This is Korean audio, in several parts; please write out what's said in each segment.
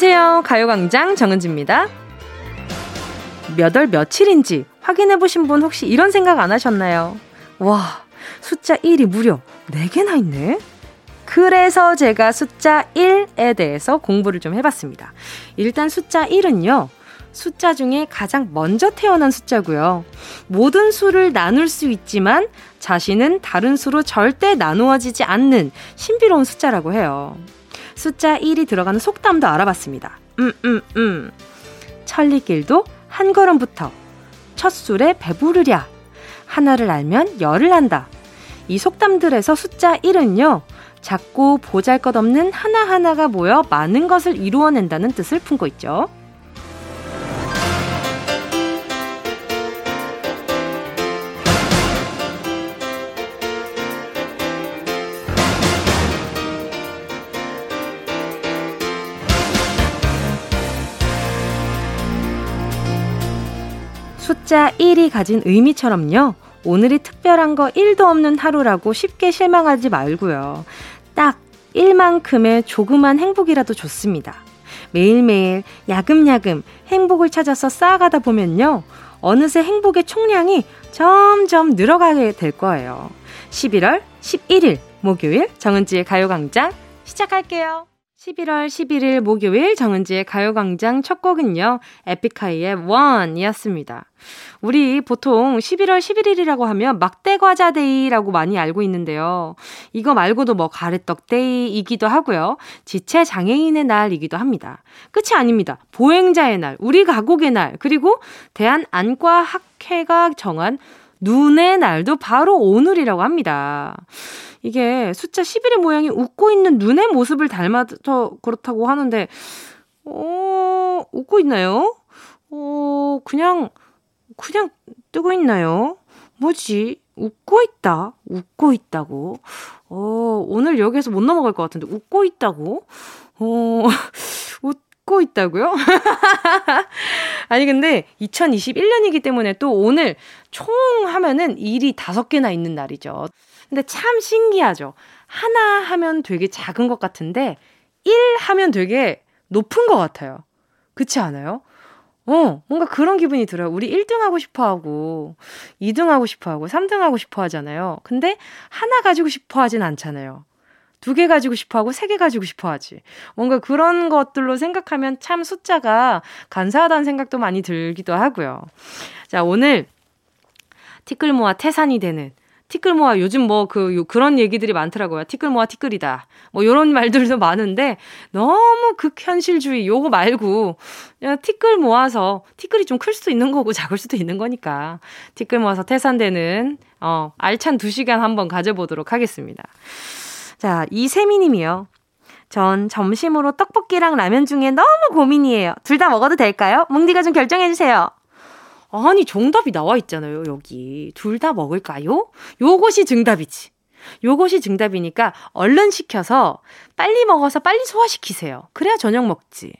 안녕하세요. 가요광장 정은지입니다. 몇 월 며칠인지 확인해보신 분 혹시 이런 생각 안 하셨나요? 와, 숫자 1이 무려 4개나 있네? 그래서 제가 숫자 1에 대해서 공부를 좀 해봤습니다. 일단 숫자 1은요, 숫자 중에 가장 먼저 태어난 숫자고요. 모든 수를 나눌 수 있지만 자신은 다른 수로 절대 나누어지지 않는 신비로운 숫자라고 해요. 숫자 1이 들어가는 속담도 알아봤습니다. 음, 음, 음. 천리길도 한 걸음부터 첫 술에 배부르랴. 하나를 알면 열을 한다. 이 속담들에서 숫자 1은요, 작고 보잘 것 없는 하나하나가 모여 많은 것을 이루어낸다는 뜻을 품고 있죠. 숫자 1이 가진 의미처럼요. 오늘이 특별한 거 1도 없는 하루라고 쉽게 실망하지 말고요. 딱 1만큼의 조그만 행복이라도 좋습니다. 매일매일 야금야금 행복을 찾아서 쌓아가다 보면요. 어느새 행복의 총량이 점점 늘어가게 될 거예요. 11월 11일 목요일 정은지의 가요광장 시작할게요. 11월 11일 목요일 정은지의 가요광장 첫 곡은요, 에픽하이의 원이었습니다. 우리 보통 11월 11일이라고 하면 막대과자 데이라고 많이 알고 있는데요. 이거 말고도 뭐 가래떡 데이이기도 하고요. 지체 장애인의 날이기도 합니다. 끝이 아닙니다. 보행자의 날, 우리 가곡의 날, 그리고 대한 안과학회가 정한 눈의 날도 바로 오늘이라고 합니다. 이게 숫자 11의 모양이 웃고 있는 눈의 모습을 닮아서 그렇다고 하는데, 어, 웃고 있나요? 어, 그냥, 그냥 뜨고 있나요? 뭐지? 웃고 있다. 웃고 있다고. 어, 오늘 여기에서 못 넘어갈 것 같은데, 웃고 있다고? 어, 웃고 있다고요? 아니, 근데 2021년이기 때문에 또 오늘 총 하면은 일이 다섯 개나 있는 날이죠. 근데 참 신기하죠. 하나 하면 되게 작은 것 같은데, 1 하면 되게 높은 것 같아요. 그렇지 않아요? 어, 뭔가 그런 기분이 들어요. 우리 1등 하고 싶어 하고, 2등 하고 싶어 하고, 3등 하고 싶어 하잖아요. 근데 하나 가지고 싶어 하진 않잖아요. 두 개 가지고 싶어 하고, 세 개 가지고 싶어 하지. 뭔가 그런 것들로 생각하면 참 숫자가 간사하다는 생각도 많이 들기도 하고요. 자, 오늘 티끌 모아 태산이 되는 티끌 모아 요즘 뭐 그 그런 얘기들이 많더라고요. 티끌 모아 티끌이다. 뭐 요런 말들도 많은데 너무 극현실주의 요거 말고 티끌 모아서 티끌이 좀 클 수도 있는 거고 작을 수도 있는 거니까 티끌 모아서 태산되는 어 알찬 2시간 한번 가져 보도록 하겠습니다. 자, 이세미 님이요. 전 점심으로 떡볶이랑 라면 중에 너무 고민이에요. 둘 다 먹어도 될까요? 뭉디가 좀 결정해 주세요. 아니, 정답이 나와 있잖아요, 여기. 둘 다 먹을까요? 요것이 정답이지. 요것이 정답이니까 얼른 시켜서 빨리 먹어서 빨리 소화시키세요. 그래야 저녁 먹지.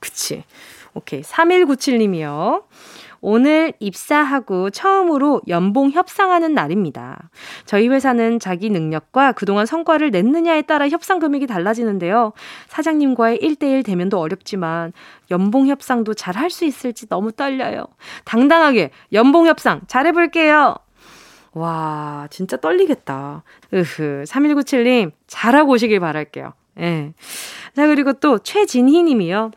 그치. 오케이. 3197님이요. 오늘 입사하고 처음으로 연봉 협상하는 날입니다. 저희 회사는 자기 능력과 그동안 성과를 냈느냐에 따라 협상 금액이 달라지는데요. 사장님과의 1대1 대면도 어렵지만 연봉 협상도 잘 할 수 있을지 너무 떨려요. 당당하게 연봉 협상 잘 해볼게요. 와, 진짜 떨리겠다. 으흐, 3197님, 잘하고 오시길 바랄게요. 예. 자, 그리고 또 최진희 님이요.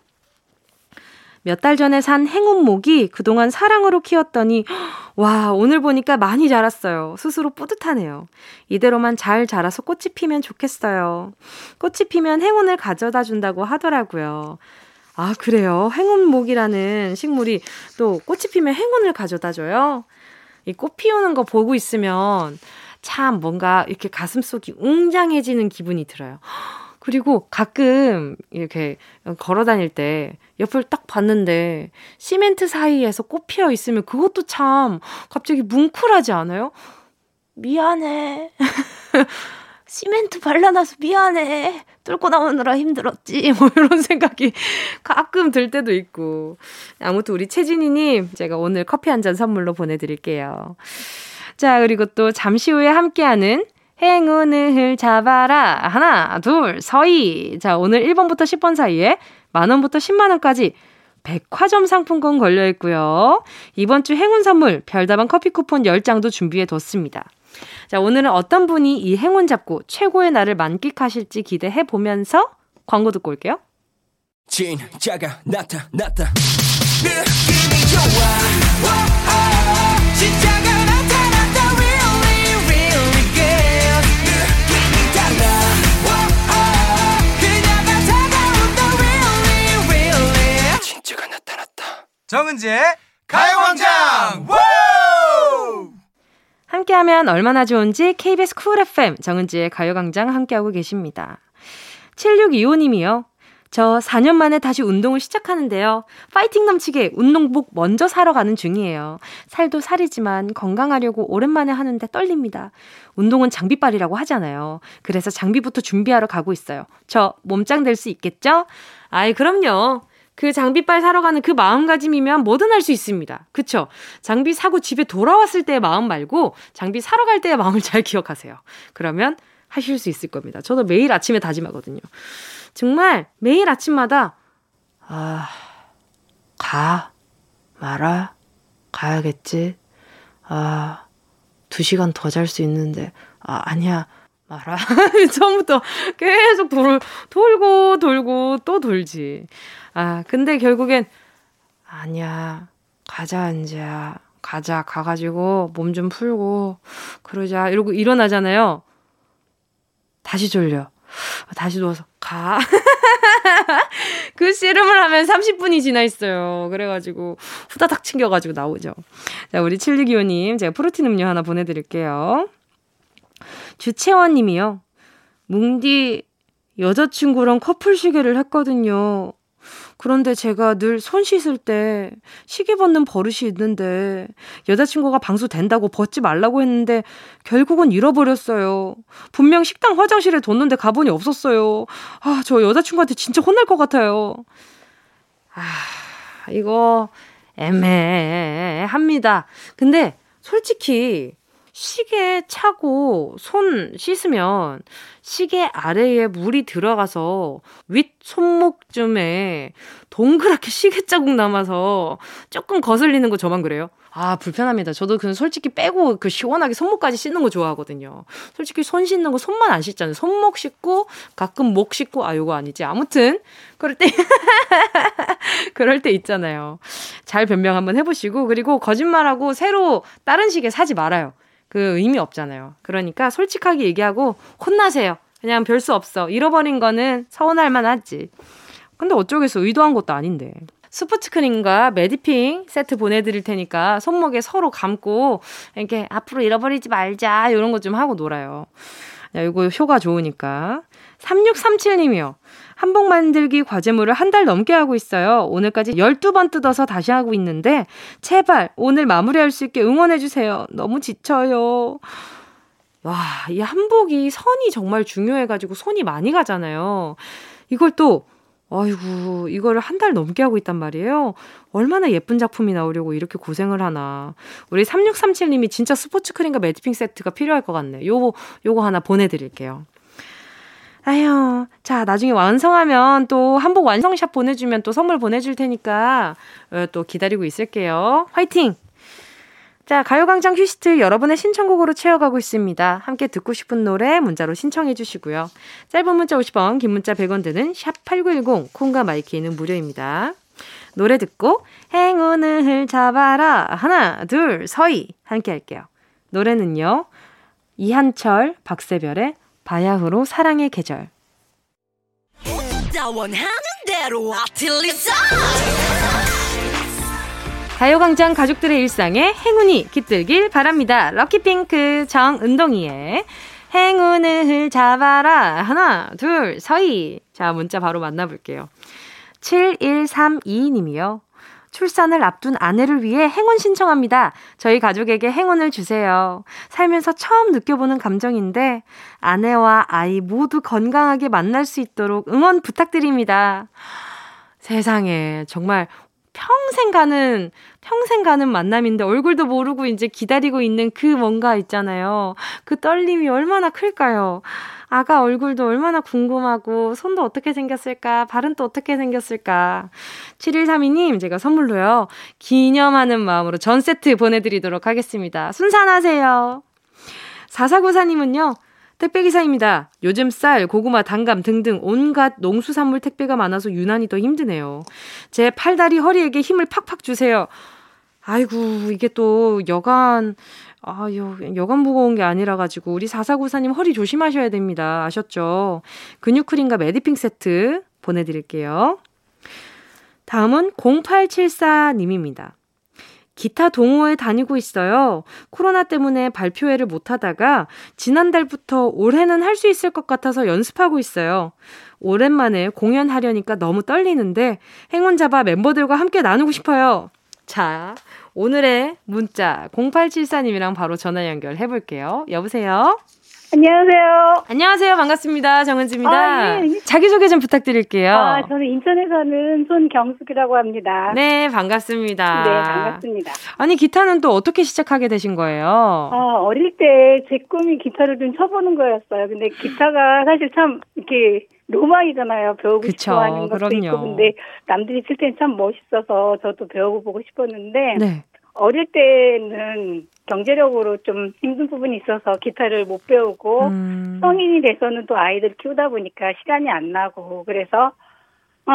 몇 달 전에 산 행운목이 그동안 사랑으로 키웠더니 와 오늘 보니까 많이 자랐어요. 스스로 뿌듯하네요. 이대로만 잘 자라서 꽃이 피면 좋겠어요. 꽃이 피면 행운을 가져다 준다고 하더라고요. 아 그래요. 행운목이라는 식물이 또 꽃이 피면 행운을 가져다 줘요. 이 꽃 피우는 거 보고 있으면 참 뭔가 이렇게 가슴속이 웅장해지는 기분이 들어요. 그리고 가끔 이렇게 걸어 다닐 때 옆을 딱 봤는데 시멘트 사이에서 꽃 피어 있으면 그것도 참 갑자기 뭉클하지 않아요? 미안해. 시멘트 발라놔서 미안해. 뚫고 나오느라 힘들었지. 뭐 이런 생각이 가끔 들 때도 있고. 아무튼 우리 채진이님, 제가 오늘 커피 한 잔 선물로 보내드릴게요. 자, 그리고 또 잠시 후에 함께하는 행운을 잡아라. 하나, 둘, 서희. 자, 오늘 1번부터 10번 사이에 만원부터 10만원까지 백화점 상품권 걸려 있고요. 이번 주 행운 선물 별다방 커피 쿠폰 10장도 준비해 뒀습니다. 자, 오늘은 어떤 분이 이 행운 잡고 최고의 날을 만끽하실지 기대해 보면서 광고 듣고 올게요. 진짜가 나타났다. 느낌이 좋아. 오, 오, 진짜 정은지의 가요광장. 함께하면 얼마나 좋은지 KBS 쿨 FM 정은지의 가요광장 함께하고 계십니다. 7625님이요. 저 4년 만에 다시 운동을 시작하는데요. 파이팅 넘치게 운동복 먼저 사러 가는 중이에요. 살도 살이지만 건강하려고 오랜만에 하는데 떨립니다. 운동은 장비빨이라고 하잖아요. 그래서 장비부터 준비하러 가고 있어요. 저 몸짱 될 수 있겠죠? 아이, 그럼요. 그 장비빨 사러 가는 그 마음가짐이면 뭐든 할 수 있습니다. 그쵸? 장비 사고 집에 돌아왔을 때의 마음 말고 장비 사러 갈 때의 마음을 잘 기억하세요. 그러면 하실 수 있을 겁니다. 저도 매일 아침에 다짐하거든요. 정말 매일 아침마다 아, 가, 말아, 가야겠지. 아, 두 시간 더 잘 수 있는데, 아, 아니야, 말아. 처음부터 계속 돌, 돌고, 돌고, 또 돌지. 아, 근데 결국엔, 아니야, 가자, 안지야. 가자, 가가지고 몸 좀 풀고, 그러자. 이러고 일어나잖아요. 다시 졸려. 다시 누워서 가. 그 씨름을 하면 30분이 지나 있어요. 그래가지고 후다닥 챙겨가지고 나오죠. 자, 우리 7625님, 제가 프로틴 음료 하나 보내드릴게요. 주채원 님이요. 뭉디 여자친구랑 커플 시계를 했거든요. 그런데 제가 늘 손 씻을 때 시계 벗는 버릇이 있는데 여자친구가 방수 된다고 벗지 말라고 했는데 결국은 잃어버렸어요. 분명 식당 화장실에 뒀는데 가보니 없었어요. 아, 저 여자친구한테 진짜 혼날 것 같아요. 아, 이거 애매합니다. 근데 솔직히 시계 차고 손 씻으면 시계 아래에 물이 들어가서 윗 손목쯤에 동그랗게 시계 자국 남아서 조금 거슬리는 거 저만 그래요? 아, 불편합니다. 저도 그 솔직히 빼고 그 시원하게 손목까지 씻는 거 좋아하거든요. 솔직히 손 씻는 거 손만 안 씻잖아요. 손목 씻고 가끔 목 씻고 아, 요거 아니지. 아무튼 그럴 때 그럴 때 있잖아요. 잘 변명 한번 해 보시고 그리고 거짓말하고 새로 다른 시계 사지 말아요. 그 의미 없잖아요. 그러니까 솔직하게 얘기하고 혼나세요. 그냥 별 수 없어. 잃어버린 거는 서운할 만하지. 근데 어쩌겠어. 의도한 것도 아닌데. 스포츠 크림과 메디핑 세트 보내드릴 테니까 손목에 서로 감고 이렇게 앞으로 잃어버리지 말자 이런 거 좀 하고 놀아요. 야, 이거 효과 좋으니까. 3637님이요. 한복 만들기 과제물을 한 달 넘게 하고 있어요. 오늘까지 12번 뜯어서 다시 하고 있는데, 제발 오늘 마무리할 수 있게 응원해 주세요. 너무 지쳐요. 와, 이 한복이 선이 정말 중요해 가지고 손이 많이 가잖아요. 이걸 또, 아이고, 이거를 한 달 넘게 하고 있단 말이에요. 얼마나 예쁜 작품이 나오려고 이렇게 고생을 하나. 우리 3637님이 진짜 스포츠 크림과 매트핑 세트가 필요할 것 같네. 요거, 요거 하나 보내드릴게요. 아휴, 자, 나중에 완성하면 또 한복 완성샷 보내주면 또 선물 보내줄 테니까 어, 또 기다리고 있을게요. 화이팅! 자, 가요광장 휴시트 여러분의 신청곡으로 채워가고 있습니다. 함께 듣고 싶은 노래 문자로 신청해 주시고요. 짧은 문자 50원, 긴 문자 100원 드는 샵8910, 콩과 마이K는 무료입니다. 노래 듣고 행운을 잡아라. 하나, 둘, 서희. 함께 할게요. 노래는요. 이한철, 박세별의 바야흐로 사랑의 계절. 가요광장 가족들의 일상에 행운이 깃들길 바랍니다. 럭키핑크 정은동이의 행운을 잡아라. 하나, 둘, 서희. 자, 문자 바로 만나볼게요. 7132님이요. 출산을 앞둔 아내를 위해 행운 신청합니다. 저희 가족에게 행운을 주세요. 살면서 처음 느껴보는 감정인데 아내와 아이 모두 건강하게 만날 수 있도록 응원 부탁드립니다. 세상에 정말 평생 가는, 평생 가는 만남인데 얼굴도 모르고 이제 기다리고 있는 그 뭔가 있잖아요. 그 떨림이 얼마나 클까요? 아가 얼굴도 얼마나 궁금하고, 손도 어떻게 생겼을까, 발은 또 어떻게 생겼을까. 7132님, 제가 선물로요, 기념하는 마음으로 전 세트 보내드리도록 하겠습니다. 순산하세요. 4494님은요, 택배기사입니다. 요즘 쌀, 고구마, 단감 등등 온갖 농수산물 택배가 많아서 유난히 더 힘드네요. 제 팔다리 허리에게 힘을 팍팍 주세요. 아이고, 이게 또 여간, 아, 여, 여간 무거운 게 아니라 가지고 우리 4494님 허리 조심하셔야 됩니다. 아셨죠? 근육 크림과 메디핑 세트 보내드릴게요. 다음은 0874님입니다. 기타 동호회 다니고 있어요. 코로나 때문에 발표회를 못 하다가 지난달부터 올해는 할 수 있을 것 같아서 연습하고 있어요. 오랜만에 공연하려니까 너무 떨리는데 행운 잡아 멤버들과 함께 나누고 싶어요. 자, 오늘의 문자 0874님이랑 바로 전화 연결해 볼게요. 여보세요? 안녕하세요. 안녕하세요. 반갑습니다. 정은지입니다. 아, 네. 자기소개 좀 부탁드릴게요. 아, 저는 인천에 사는 손경숙이라고 합니다. 네, 반갑습니다. 네, 반갑습니다. 아니, 기타는 또 어떻게 시작하게 되신 거예요? 아, 어릴 때 제 꿈이 기타를 좀 쳐보는 거였어요. 근데 기타가 사실 참 이렇게 로망이잖아요. 배우고 그쵸, 싶어 하는 것도 그럼요. 있고. 근데 남들이 칠 때는 참 멋있어서 저도 배우고 보고 싶었는데 네. 어릴 때는 경제력으로 좀 힘든 부분이 있어서 기타를 못 배우고 음, 성인이 돼서는 또 아이들 키우다 보니까 시간이 안 나고 그래서 어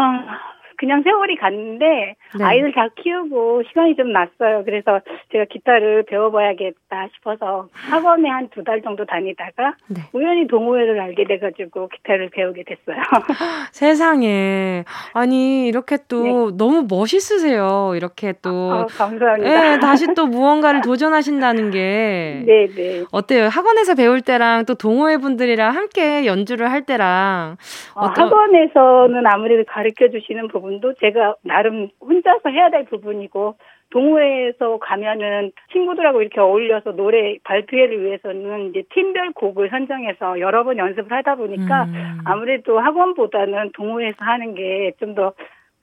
그냥 세월이 갔는데 네. 아이들 다 키우고 시간이 좀 났어요. 그래서 제가 기타를 배워봐야겠다 싶어서 학원에 한 두 달 정도 다니다가 네. 우연히 동호회를 알게 돼가지고 기타를 배우게 됐어요. 세상에. 아니, 이렇게 또 너무 멋있으세요. 이렇게 또. 네. 아, 감사합니다. 예, 다시 또 무언가를 도전하신다는 게. 네, 네. 어때요? 학원에서 배울 때랑 또 동호회 분들이랑 함께 연주를 할 때랑 어, 어떤- 학원에서는 아무래도 가르쳐 주시는 부분 도 제가 나름 혼자서 해야 될 부분이고 동호회에서 가면은 친구들하고 이렇게 어울려서 노래 발표회를 위해서는 이제 팀별 곡을 선정해서 여러 번 연습을 하다 보니까 음. 아무래도 학원보다는 동호회에서 하는 게 좀 더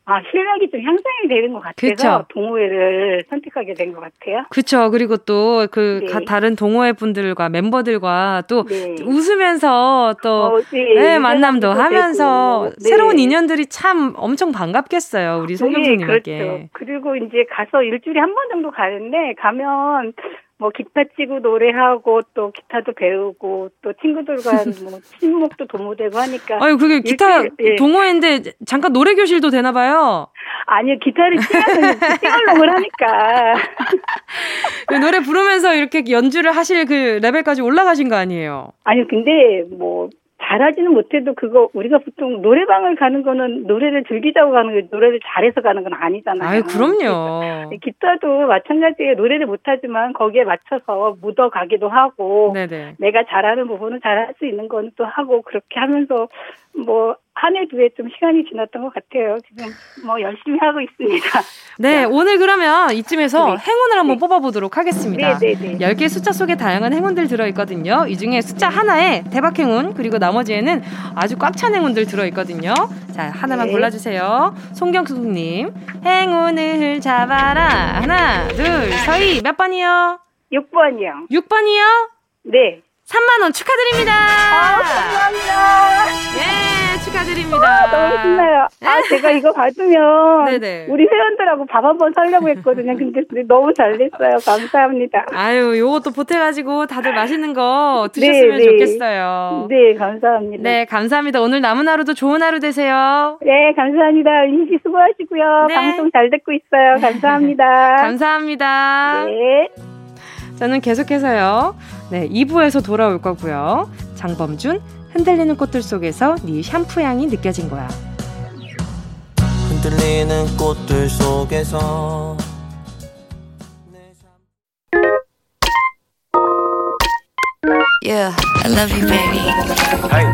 아, 실력이 좀 향상이 되는 것 같아서 그쵸. 동호회를 선택하게 된 것 같아요. 그쵸. 그리고 또그 네. 다른 동호회 분들과 멤버들과 또 네. 웃으면서 또 어, 네, 네, 만남도 하면서. 네. 새로운 인연들이 참 엄청 반갑겠어요. 우리 송경수님께. 네, 그렇죠. 그리고 이제 가서 일주일에 한 번 정도 가는데 가면 뭐 기타 치고 노래하고 또 기타도 배우고 또 친구들과 뭐 친목도 도모되고 하니까 아유, 그게 기타 일주일, 예. 동호회인데 잠깐 노래 교실도 되나 봐요. 아니요 기타를 치면 싱얼롱을 하니까 그 노래 부르면서 이렇게 연주를 하실 그 레벨까지 올라가신 거 아니에요? 아니 근데 뭐 잘하지는 못해도 그거 우리가 보통 노래방을 가는 거는 노래를 즐기자고 가는 거 노래를 잘해서 가는 건 아니잖아요. 아유, 그럼요. 기타도 마찬가지예요. 노래를 못하지만 거기에 맞춰서 묻어가기도 하고 네네. 내가 잘하는 부분은 잘할 수 있는 건 또 하고 그렇게 하면서 뭐 한해두해좀 시간이 지났던 것 같아요. 지금 뭐 열심히 하고 있습니다. 네, 오늘 그러면 이쯤에서 네. 행운을 한번 네. 뽑아보도록 하겠습니다. 네, 네, 네. 10개 숫자 속에 다양한 행운들 들어있거든요. 이 중에 숫자 하나에 대박 행운, 그리고 나머지에는 아주 꽉 찬 행운들 들어있거든요. 자, 하나만 네. 골라주세요. 송경수님, 행운을 잡아라. 하나, 둘, 서희, 몇 번이요? 6번이요. 6번이요? 네. 3만원 축하드립니다. 아, 감사합니다. 예, 축하드립니다. 너무 신나요. 아, 제가 이거 받으면 네네. 우리 회원들하고 밥 한번 사려고 했거든요. 근데 너무 잘 됐어요. 감사합니다. 아유, 요것도 보태가지고 다들 맛있는 거 드셨으면 네, 네. 좋겠어요. 네, 감사합니다. 네, 감사합니다. 오늘 남은 하루도 좋은 하루 되세요. 네, 감사합니다. 은희 씨 수고하시고요. 네. 방송 잘 듣고 있어요. 감사합니다. 감사합니다. 네. 저는 계속해서요. 네, 2부에서 돌아올 거고요. 장범준, 흔들리는 꽃들 속에서 네 샴푸 향이 느껴진 거야. 흔들리는 꽃들 속에서 Yeah, I love you, baby.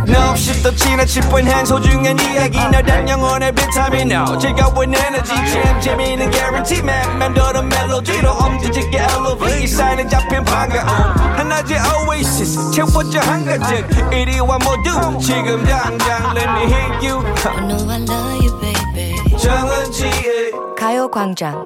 너 없이 또 지나칠 뻔한 소중한 이야기. 너란 영혼의 비타민 No 즐거운 에너지. 참 재미있는 guarantee man 맘대로 멜로디로 엄지짓게 elevate. 사인은 잡힌 반가움 하나의 oasis. 채워져 한 가득 이리와 모두. 지금 당장 let me hit you. I know I love you, baby. 정은지의 가요광장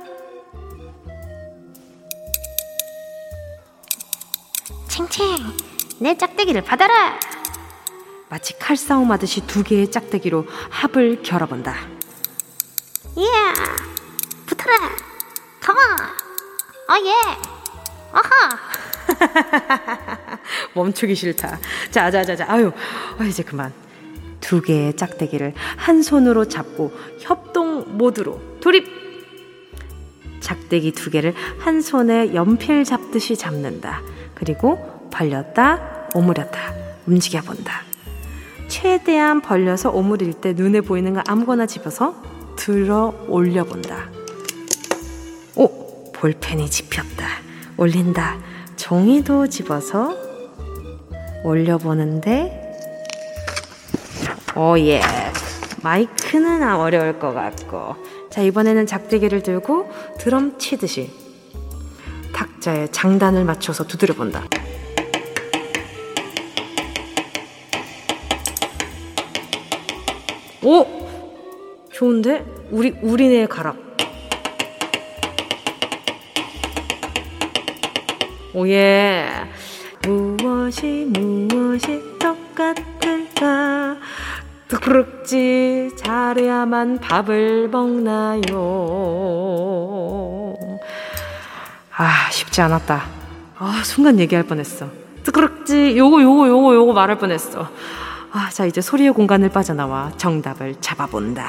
칭칭 내 짝대기를 받아라 마치 칼싸움하듯이 두 개의 짝대기로 합을 겨뤄본다. 이야 붙어라 컴온 어예 어허 멈추기 싫다. 자, 자, 자, 자. 아유, 아, 이제 그만. 두 개의 짝대기를 한 손으로 잡고 협동 모드로 돌입! 짝대기 두 개를 한 손에 연필 잡듯이 잡는다. 그리고 벌렸다, 오므렸다, 움직여본다. 최대한 벌려서 오므릴 때 눈에 보이는 거 아무거나 집어서 들어 올려본다. 오, 볼펜이 집혔다. 올린다. 종이도 집어서 올려보는데, 오, 예. 마이크는 어려울 것 같고. 자, 이번에는 작대기를 들고 드럼 치듯이 탁자에 장단을 맞춰서 두드려 본다. 오! 좋은데? 우리, 우리네 가라. 오예. 무엇이 무엇이 똑같을까? 부끄럽지 잘해야만 밥을 먹나요? 아 쉽지 않았다. 아 순간 얘기할 뻔했어. 뜨끄럽지 요거 요거 요거 요거 말할 뻔했어. 아 자 이제 소리의 공간을 빠져나와 정답을 잡아본다.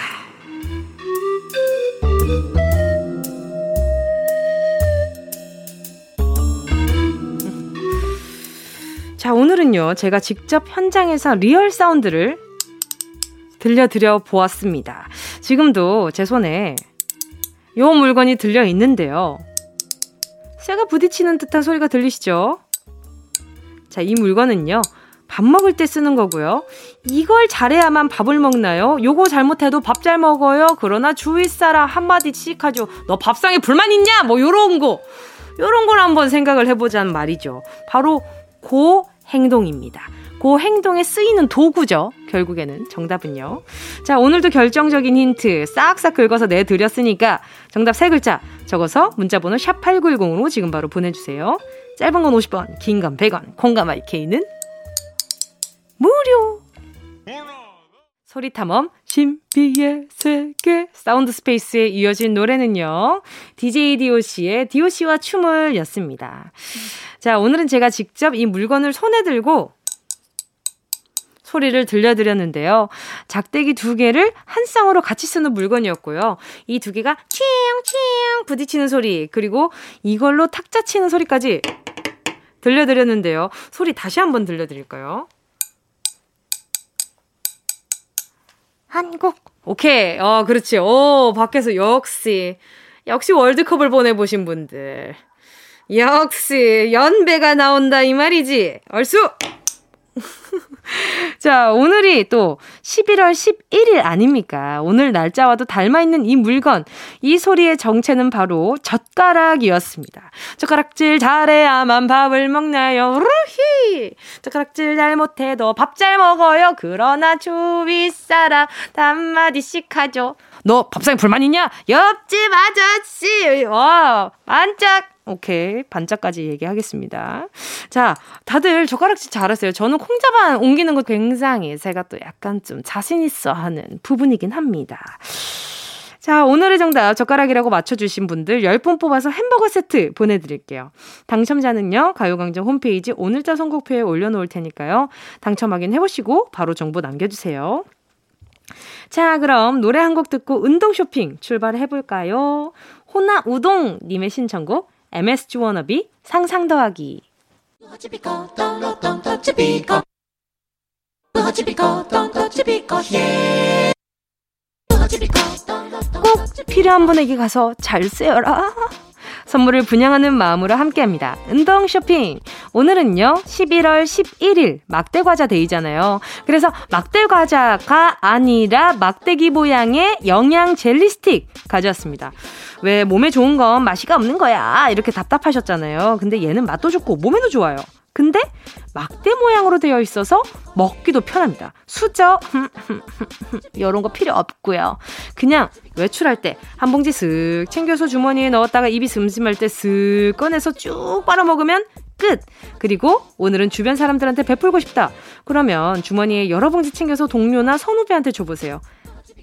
자, 오늘은요, 제가 직접 현장에서 real sound를 들려드려 보았습니다. 지금도 제 손에 요 물건이 들려 있는데요. 쇠가 부딪히는 듯한 소리가 들리시죠? 자, 이 물건은요, 밥 먹을 때 쓰는 거고요. 이걸 잘해야만 밥을 먹나요? 요거 잘못해도 밥 잘 먹어요. 그러나 주위 사람 한마디씩 하죠. 너 밥상에 불만 있냐? 뭐 요런 거. 요런 걸 한번 생각을 해보자는 말이죠. 바로 고 행동입니다. 그 행동에 쓰이는 도구죠. 결국에는 정답은요. 자, 오늘도 결정적인 힌트 싹싹 긁어서 내드렸으니까 정답 세 글자 적어서 문자번호 샵8910으로 지금 바로 보내주세요. 짧은 건 50원, 긴 건 100원, 콩과 마이K는 무료! 소리탐험 신비의 세계 Sound Space에 이어진 노래는요. DJ DOC의 DOC와 춤을 였습니다. 자, 오늘은 제가 직접 이 물건을 손에 들고 소리를 들려드렸는데요. 작대기 두 개를 한 쌍으로 같이 쓰는 물건이었고요. 이 두 개가 치앙치앙 부딪히는 소리, 그리고 이걸로 탁자 치는 소리까지 들려드렸는데요. 소리 다시 한번 들려드릴까요? 한국. 오케이. 어, 그렇지. 오, 밖에서 역시. 역시 월드컵을 보내보신 분들. 역시, 연배가 나온다, 이 말이지. 얼쑤! 자, 오늘이 또 11월 11일 아닙니까? 오늘 날짜와도 닮아있는 이 물건, 이 소리의 정체는 바로 젓가락이었습니다. 젓가락질 잘해야만 밥을 먹나요? 루히! 젓가락질 잘못해도 밥 잘 먹어요. 그러나 주위 사람 한마디씩 하죠. 너 밥상에 불만 있냐? 옆집 아저씨! 와, 반짝! 오케이. 반짝까지 얘기하겠습니다. 자, 다들 젓가락질 잘하세요. 저는 콩자반 옮기는 거 굉장히 제가 또 약간 좀 자신있어 하는 부분이긴 합니다. 자, 오늘의 정답 젓가락이라고 맞춰주신 분들 10분 뽑아서 햄버거 세트 보내드릴게요. 당첨자는요, 가요광장 홈페이지 오늘자 선곡표에 올려놓을 테니까요. 당첨 확인해보시고 바로 정보 남겨주세요. 자, 그럼 노래 한 곡 듣고 운동 쇼핑 출발해볼까요? 호나 우동님의 신청곡 MSG 워너비 상상 더하기. 꼭 필요한 분에게 가서 잘 쓰여라. 선물을 분양하는 마음으로 함께합니다. 운동 쇼핑. 오늘은요, 11월 11일 막대 과자 데이잖아요. 그래서 막대 과자가 아니라 막대기 모양의 영양 젤리 스틱 가져왔습니다. 왜 몸에 좋은 건 맛이가 없는 거야. 이렇게 답답하셨잖아요. 근데 얘는 맛도 좋고 몸에도 좋아요. 근데 막대 모양으로 되어 있어서 먹기도 편합니다. 수저 이런 거 필요 없고요. 그냥 외출할 때 한 봉지 쓱 챙겨서 주머니에 넣었다가 입이 심심할 때 쓱 꺼내서 쭉 빨아 먹으면 끝. 그리고 오늘은 주변 사람들한테 베풀고 싶다. 그러면 주머니에 여러 봉지 챙겨서 동료나 선후배한테 줘보세요.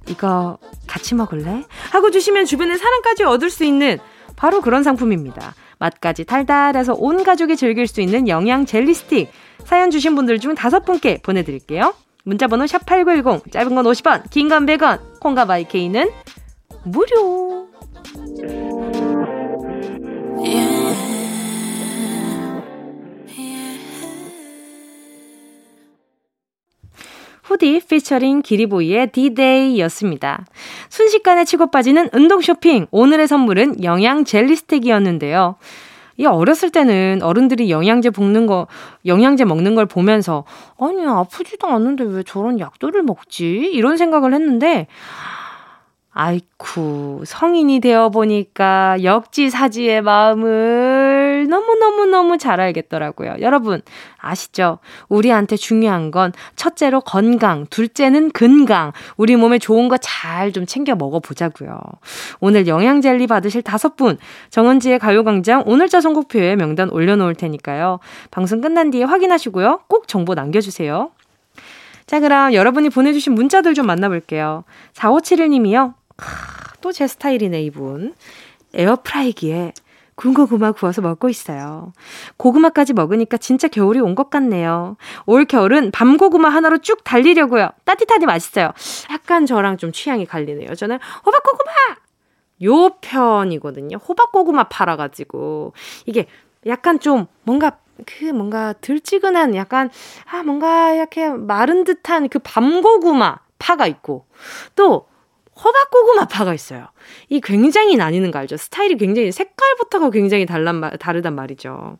이거 같이 먹을래? 하고 주시면 주변의 사랑까지 얻을 수 있는 바로 그런 상품입니다. 맛까지 달달해서 온 가족이 즐길 수 있는 영양 젤리 스틱. 사연 주신 분들 중 다섯 분께 보내드릴게요. 문자번호 샵8910, 짧은 건 50원, 긴 건 100원, 콩과 마이K는 무료. 후디 피처링 기리보이의 디데이였습니다. 순식간에 치고 빠지는 운동 쇼핑. 오늘의 선물은 영양 젤리 스틱이었는데요. 이 어렸을 때는 어른들이 영양제 먹는 거, 영양제 먹는 걸 보면서, 아니, 아프지도 않는데 왜 저런 약들을 먹지? 이런 생각을 했는데, 아이쿠, 성인이 되어 보니까 역지사지의 마음을 너무너무너무 잘 알겠더라고요. 여러분, 아시죠? 우리한테 중요한 건 첫째로 건강, 둘째는 근강. 우리 몸에 좋은 거 잘 좀 챙겨 먹어보자고요. 오늘 영양젤리 받으실 다섯 분, 정은지의 가요광장 오늘자 선곡표에 명단 올려놓을 테니까요. 방송 끝난 뒤에 확인하시고요. 꼭 정보 남겨주세요. 자, 그럼 여러분이 보내주신 문자들 좀 만나볼게요. 4571님이요. 또 제 스타일이네, 이분. 에어프라이기에 군고구마 구워서 먹고 있어요. 고구마까지 먹으니까 진짜 겨울이 온 것 같네요. 올 겨울은 밤고구마 하나로 쭉 달리려고요. 따뜻하니 맛있어요. 약간 저랑 좀 취향이 갈리네요. 저는 호박고구마! 요 편이거든요. 호박고구마 팔아가지고. 이게 약간 좀 뭔가 그 뭔가 들찌근한 약간 아 뭔가 이렇게 마른 듯한 그 밤고구마 파가 있고 또 호박고구마 파가 있어요. 이 굉장히 나뉘는 거 알죠? 스타일이 굉장히 색깔부터가 굉장히 달란 다르단 말이죠.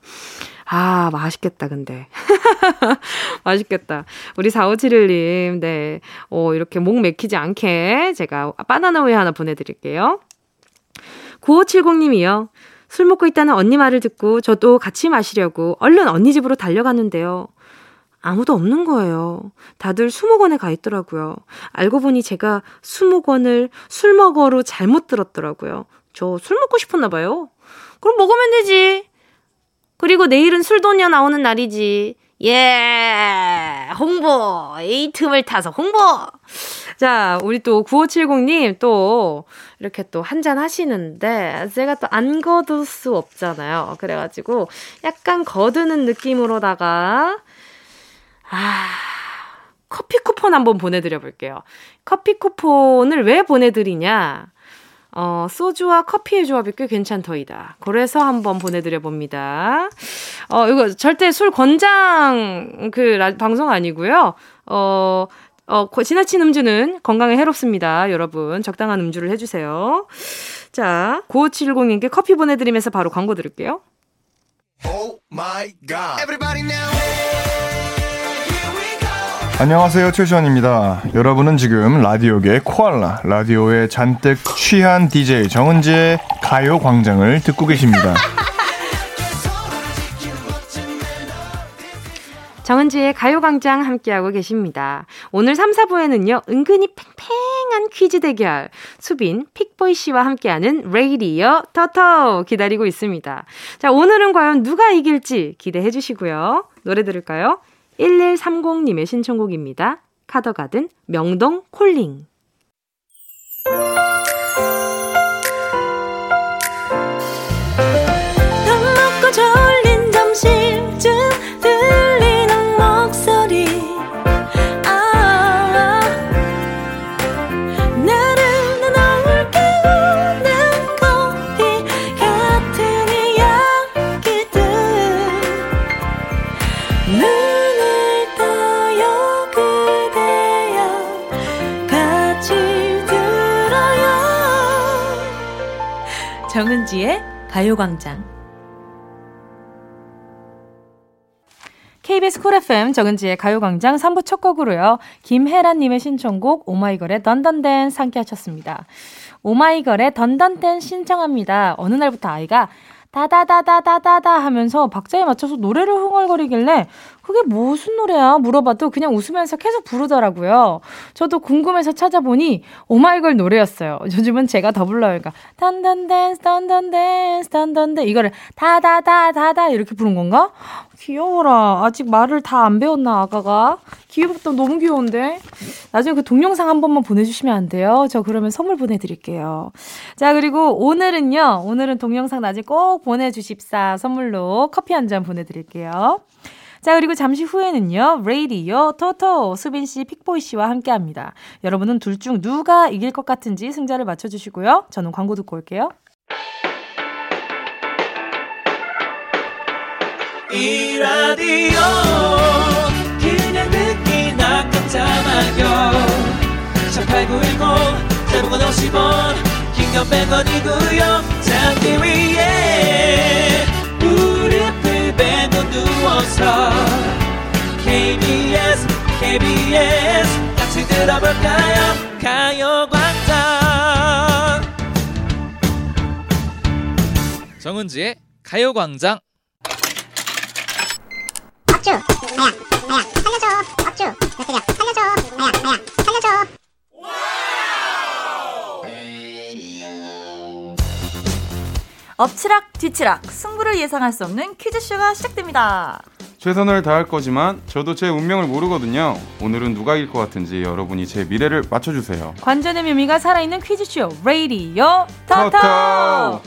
아, 맛있겠다, 근데. 맛있겠다. 우리 4571님, 네. 어, 이렇게 목 맥히지 않게 제가 바나나 우유 하나 보내드릴게요. 9570님이요. 술 먹고 있다는 언니 말을 듣고 저도 같이 마시려고 얼른 언니 집으로 달려갔는데요. 아무도 없는 거예요. 다들 수목원에 가 있더라고요. 알고 보니 제가 수목원을 술 먹어로 잘못 들었더라고요. 저 술 먹고 싶었나 봐요. 그럼 먹으면 되지. 그리고 내일은 술도녀 나오는 날이지. 예, 홍보. 이 틈을 타서 홍보. 자, 우리 또 9570님 또 이렇게 또 한잔 하시는데 제가 또 안 거둘 수 없잖아요. 그래가지고 약간 거두는 느낌으로다가 아, 커피 쿠폰 한번 보내드려 볼게요. 커피 쿠폰을 왜 보내드리냐? 어, 소주와 커피의 조합이 꽤 괜찮더이다. 그래서 한번 보내드려 봅니다. 어, 이거 절대 술 권장 그 라, 방송 아니고요. 어, 어, 지나친 음주는 건강에 해롭습니다. 여러분, 적당한 음주를 해주세요. 자, 9570님께 커피 보내드리면서 바로 광고 들을게요. Oh 안녕하세요 최시원입니다. 여러분은 지금 라디오계 코알라 라디오에 잔뜩 취한 DJ 정은지의 가요광장을 듣고 계십니다. 정은지의 가요광장 함께하고 계십니다. 오늘 3, 4부에는요, 은근히 팽팽한 퀴즈 대결, 수빈, 픽보이 씨와 함께하는 레이디어 터터 기다리고 있습니다. 자, 오늘은 과연 누가 이길지 기대해 주시고요. 노래 들을까요? 1130님의 신청곡입니다. 카더가든 명동 콜링. 정은지의 가요광장. KBS 쿨 FM 정은지의 가요광장 3부 첫 곡으로요. 김혜란님의 신청곡 오마이걸의 Dun Dun Dance 함께 하셨습니다. 오마이걸의 Dun Dun Dance 신청합니다. 어느 날부터 아이가 다다다다다다다 하면서 박자에 맞춰서 노래를 흥얼거리길래 그게 무슨 노래야 물어봐도 그냥 웃으면서 계속 부르더라고요. 저도 궁금해서 찾아보니 오마이걸 노래였어요. 요즘은 제가 더 불러요. 그러니까 단단 댄스 단단 댄스 단단댄 이거를 다다다다다 이렇게 부른 건가? 귀여워라. 아직 말을 다 안 배웠나 아가가? 귀엽다 너무 귀여운데. 나중에 그 동영상 한 번만 보내주시면 안 돼요? 저 그러면 선물 보내드릴게요. 자 그리고 오늘은요. 오늘은 동영상 나중에 꼭 보내주십사 선물로 커피 한 잔 보내드릴게요. 자, 그리고 잠시 후에는요, 레이디오 토토 수빈 씨, 픽보이 씨와 함께 합니다. 여러분은 둘 중 누가 이길 것 같은지 승자를 맞춰주시고요. 저는 광고 듣고 올게요. 이 라디오 그냥 듣기나 깜짝마요 18910 대목원 50원 긴건 100원이고요 잠기 위 KBS KBS 같이 들어볼까요? 가요광장. 정은지의 가요광장. 업주 나야 나야 살려줘. 업주 나 때려 살려줘. 나야 나야 살려줘. 엎치락 뒤치락 승부를 예상할 수 없는 퀴즈쇼가 시작됩니다. 최선을 다할 거지만 저도 제 운명을 모르거든요. 오늘은 누가 이길 것 같은지 여러분이 제 미래를 맞춰주세요. 관전의 묘미가 살아있는 퀴즈쇼, 토토! 토토!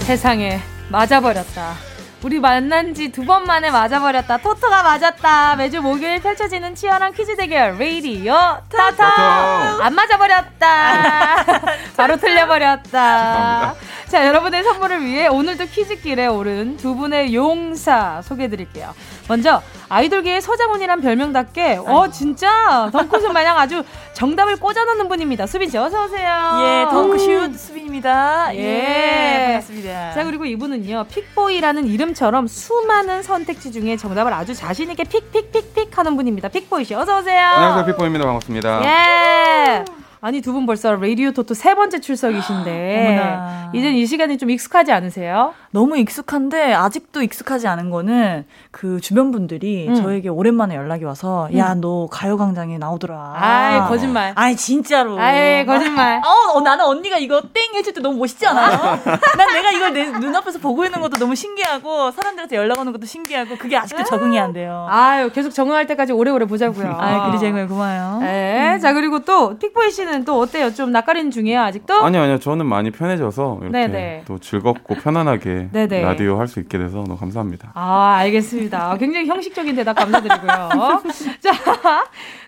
세상에 맞아버렸다. 우리 만난 지 두 번 만에 맞아버렸다. 토토가 맞았다. 매주 목요일 펼쳐지는 치열한 퀴즈 대결 레이디오 토토. 안 맞아버렸다. 바로 틀려버렸다. 자, 여러분의 선물을 위해 오늘도 퀴즈길에 오른 두 분의 용사 소개해드릴게요. 먼저 아이돌계의 서장훈이란 별명답게 어 진짜 덩크슛 마냥 아주 정답을 꽂아놓는 분입니다. 수빈 씨 어서 오세요. 예, 덩크슛 수빈입니다. 예. 예, 반갑습니다. 자 그리고 이분은요 픽보이라는 이름 처럼 수많은 선택지 중에 정답을 아주 자신 있게 pick pick pick pick 하는 분입니다. 픽보이 씨 어서 오세요. 안녕하세요, 픽보입니다. 반갑습니다. 예. 아니 두 분 벌써 라디오 토토 세 번째 출석이신데 어머나. 이젠 이 시간이 좀 익숙하지 않으세요? 너무 익숙한데 아직도 익숙하지 않은 거는 그 주변 분들이 음. 저에게 오랜만에 연락이 와서 야너 가요광장에 나오더라. 아이 거짓말. 아이 진짜로. 아이 거짓말. 어, 어, 나는 언니가 이거 땡 해줄 때 너무 멋있지 않아요? 난 내가 이걸 내 눈앞에서 보고 있는 것도 너무 신기하고 사람들한테 연락 오는 것도 신기하고 그게 아직도 적응이 안 돼요. 아유 계속 적응할 때까지 오래오래 보자고요. 아, 그리 제가 고마워요. 네. 자 그리고 또 픽보이 씨는 또 어때요? 좀 낯가리는 중이에요 아직도? 아니요, 아니요. 저는 많이 편해져서 이렇게 네네. 또 즐겁고 편안하게 네네. 라디오 할 수 있게 돼서 너무 감사합니다. 아, 알겠습니다. 굉장히 형식적인 대답 감사드리고요. 자,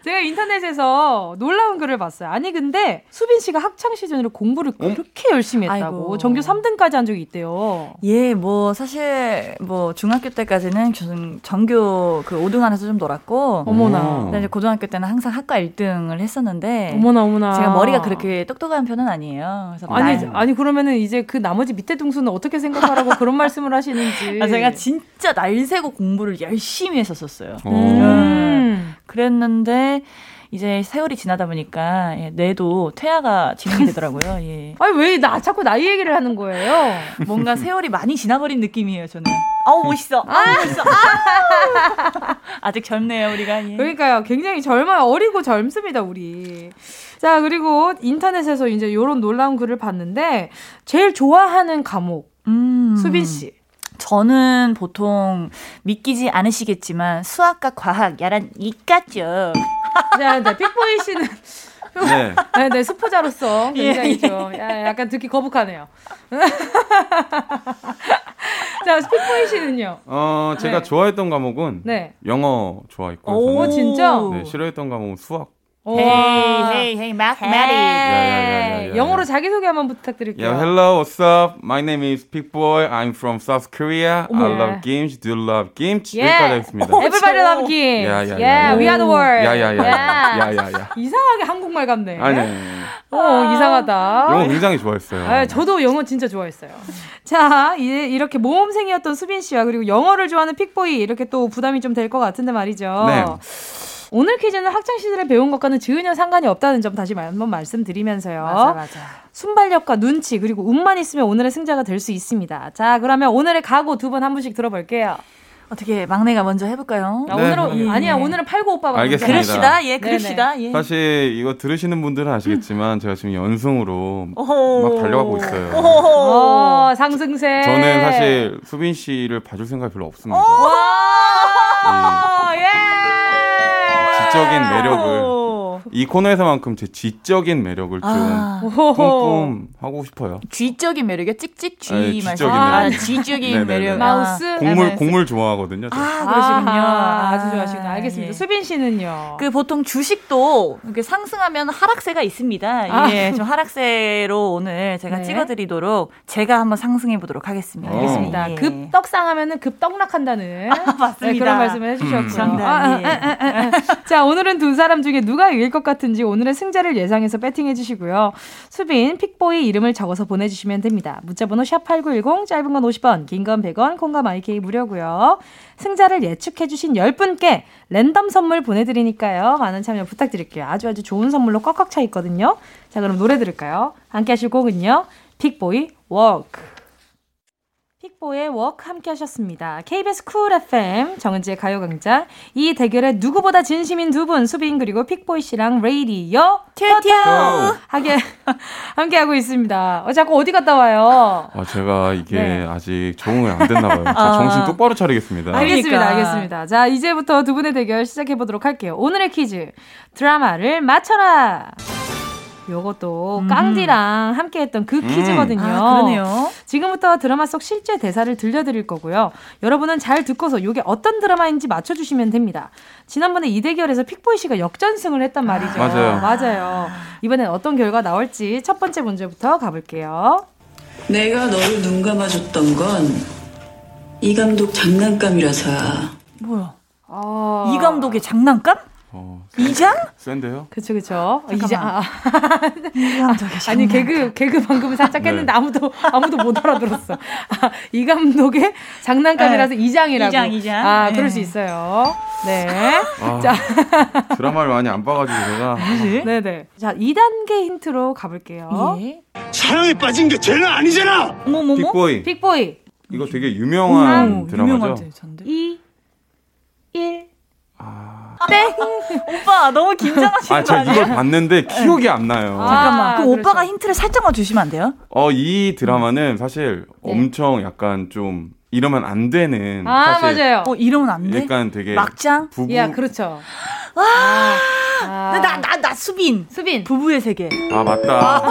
제가 인터넷에서 놀라운 글을 봤어요. 아니, 근데 수빈 씨가 학창 시절에 공부를 그렇게 열심히 했다고. 아이고. 정규 3등까지 한 적이 있대요. 예, 뭐 사실 뭐 중학교 때까지는 정- 정교 그 5등 안에서 좀 놀았고 어머나. 그다음에 이제 고등학교 때는 항상 학과 1등을 했었는데 어머나, 어머나. 제가 머리가 그렇게 똑똑한 편은 아니에요. 그래서 아니, 날- 아니, 그러면은 이제 그 나머지 밑에 등수는 어떻게 생각하라고 그런 말씀을 하시는지. 아, 제가 진짜 날 새고 공부를 열심히 했었었어요. 오. 음. 그랬는데 이제 세월이 지나다 보니까 예, 뇌도 퇴화가 진행이 되더라고요. 예. 아니, 왜 나 자꾸 나이 얘기를 하는 거예요? 뭔가 세월이 많이 지나버린 느낌이에요, 저는. 아우, 멋있어. 아우, 멋있어. 아우. 아직 젊네요, 우리가. 예. 그러니까요. 굉장히 젊어요. 어리고 젊습니다, 우리. 자, 그리고 인터넷에서 이제 요런 놀라운 글을 봤는데, 제일 좋아하는 과목, 음. 수빈 씨. 저는 보통 믿기지 않으시겠지만 수학과 과학, 야란 쪽. 자, 네, 픽보이 씨는, 네. 네, 네, 수포자로서 굉장히 예. 좀, 야, 약간 듣기 거북하네요. 자, 픽보이 씨는요? 어, 제가 네. 좋아했던 과목은 네. 영어 좋아했고요. 오, 저는. 진짜? 네, 싫어했던 과목은 수학. 오. 헤이 헤이 헤이 mathematics. 야야야야야. 영어로 자기소개 한번 부탁드릴게요. Yeah, hello, what's up? My name is Big Boy. I'm from South Korea. I 어머. love kimchi. Do you love kimchi? Yeah. 여기까지 하겠습니다. Everybody love Kim. 야, 야, yeah, 야, we are the world. 야야야. Yeah. 야야야. 이상하게 한국말 같네. 아니, 아니, 아니. 어, 이상하다. 영어 굉장히 좋아했어요. 아, 저도 영어 진짜 좋아했어요. 자, 이제 이렇게 모험생이었던 수빈 씨와 그리고 영어를 좋아하는 픽보이 이렇게 또 부담이 좀 될 것 같은데 말이죠. 네. 오늘 퀴즈는 학창 시절에 배운 것과는 전혀 상관이 없다는 점 다시 한번 말씀드리면서요. 맞아 맞아. 순발력과 눈치 그리고 운만 있으면 오늘의 승자가 될 수 있습니다. 자, 그러면 오늘의 각오 두분한 분씩 들어볼게요. 어떻게 막내가 먼저 해볼까요? 아, 네. 오늘은 예. 아니야 오늘은 팔고 오빠가 알겠습니다. 그럽시다. 예. 그럽시다. 예. 사실 이거 들으시는 분들은 아시겠지만 제가 지금 연승으로. 막 달려가고 있어요. 오호. 어, 상승세. 저는 사실 수빈 씨를 봐줄 생각이 별로 없습니다. 와, 예. 지적인 매력을 이 코너에서만큼 제 지적인 매력을 좀 아, 뿜뿜 하고 싶어요. 쥐적인 매력이요? 찍찍 쥐 네, 말씀. 쥐적인 아, 매력. 쥐적인 네네네. 매력. 마우스? 아, 곡물 네, 곡물 좋아하거든요. 저. 아, 그러시군요. 아하, 아주 좋아하시군요. 알겠습니다. 예. 수빈 씨는요? 그 보통 주식도 이렇게 상승하면 하락세가 있습니다. 아. 예, 좀 하락세로 오늘 제가 네. 찍어드리도록 제가 한번 상승해 보도록 하겠습니다. 어. 알겠습니다. 예. 급떡상하면은 급떡락한다는 맞습니다. 네, 그런 말씀을 해주셨고요. 아, 예. 아, 아, 아, 아. 자, 오늘은 두 사람 중에 누가 이길 것 같은지 오늘의 승자를 예상해서 배팅해 주시고요. 수빈, 픽보이 이름을 적어서 보내주시면 됩니다. 문자번호 샵8910, 짧은 건 50원, 긴 건 100원, 콩과 마이케이 무료고요. 승자를 예측해 주신 10분께 랜덤 선물 보내드리니까요. 많은 참여 부탁드릴게요. 아주 아주 좋은 선물로 꽉꽉 차 있거든요. 자, 그럼 노래 들을까요? 함께 하실 곡은요. 픽보이, Walk. 픽보이의 Walk 함께 하셨습니다. KBS 쿨 FM 정은지의 가요광장 이 대결에 누구보다 진심인 두 분 수빈 그리고 픽보이 씨랑 레이디요 튜튜. 하게 함께 하고 있습니다. 어, 자꾸 어디 갔다 와요? 아, 제가 이게 네. 아직 적응이 안 됐나 봐요. 자, 아. 정신 똑바로 차리겠습니다. 알겠습니다, 그러니까. 알겠습니다. 자 이제부터 두 분의 대결 시작해 보도록 할게요. 오늘의 퀴즈 드라마를 맞춰라. 요것도 음. 깡디랑 함께 했던 그 퀴즈거든요. 아, 그러네요. 지금부터 드라마 속 실제 대사를 들려드릴 거고요. 여러분은 잘 듣고서 이게 어떤 드라마인지 맞춰주시면 됩니다. 지난번에 이 대결에서 픽보이 씨가 역전승을 했단 말이죠. 맞아요. 맞아요. 이번엔 어떤 결과 나올지 첫 번째 문제부터 가볼게요. 내가 너를 눈 감아줬던 건 이 감독 장난감이라서야. 뭐야? 어... 이 감독의 장난감? 어, 이장? 센데요? 그쵸 그쵸. 이제 잠깐만. 아, 이 감독의 아니. 개그 개그 방금 살짝 네. 했는데 아무도 아무도 못 알아들었어. 아, 이 감독의 장난감이라서 네. 이장이라고. 이장, 이장. 아 네. 그럴 수 있어요. 네. 아, 자. 드라마를 많이 안 봐가지고 제가 네네. 자 2 단계 힌트로 가볼게요. 예. 사랑에 빠진 게 죄는 아니잖아. 어머머머. 빅보이 픽보이 이거 되게 유명한 오, 드라마죠. 유명한 대사인데. 2 1 아, 땡. 오빠 너무 긴장하시는 아 거 아니에요? 이걸 봤는데 기억이 안 나요. 아, 잠깐만. 그럼 그렇죠. 오빠가 힌트를 살짝만 주시면 안 돼요? 어, 이 드라마는 사실 네. 엄청 약간 좀 이러면 안 되는 아 사실 맞아요. 어, 이러면 안 돼? 약간 되게 막장? 부부 야 그렇죠. 와! 아, 나, 나, 나, 수빈. 수빈 부부의 세계. 아 맞다.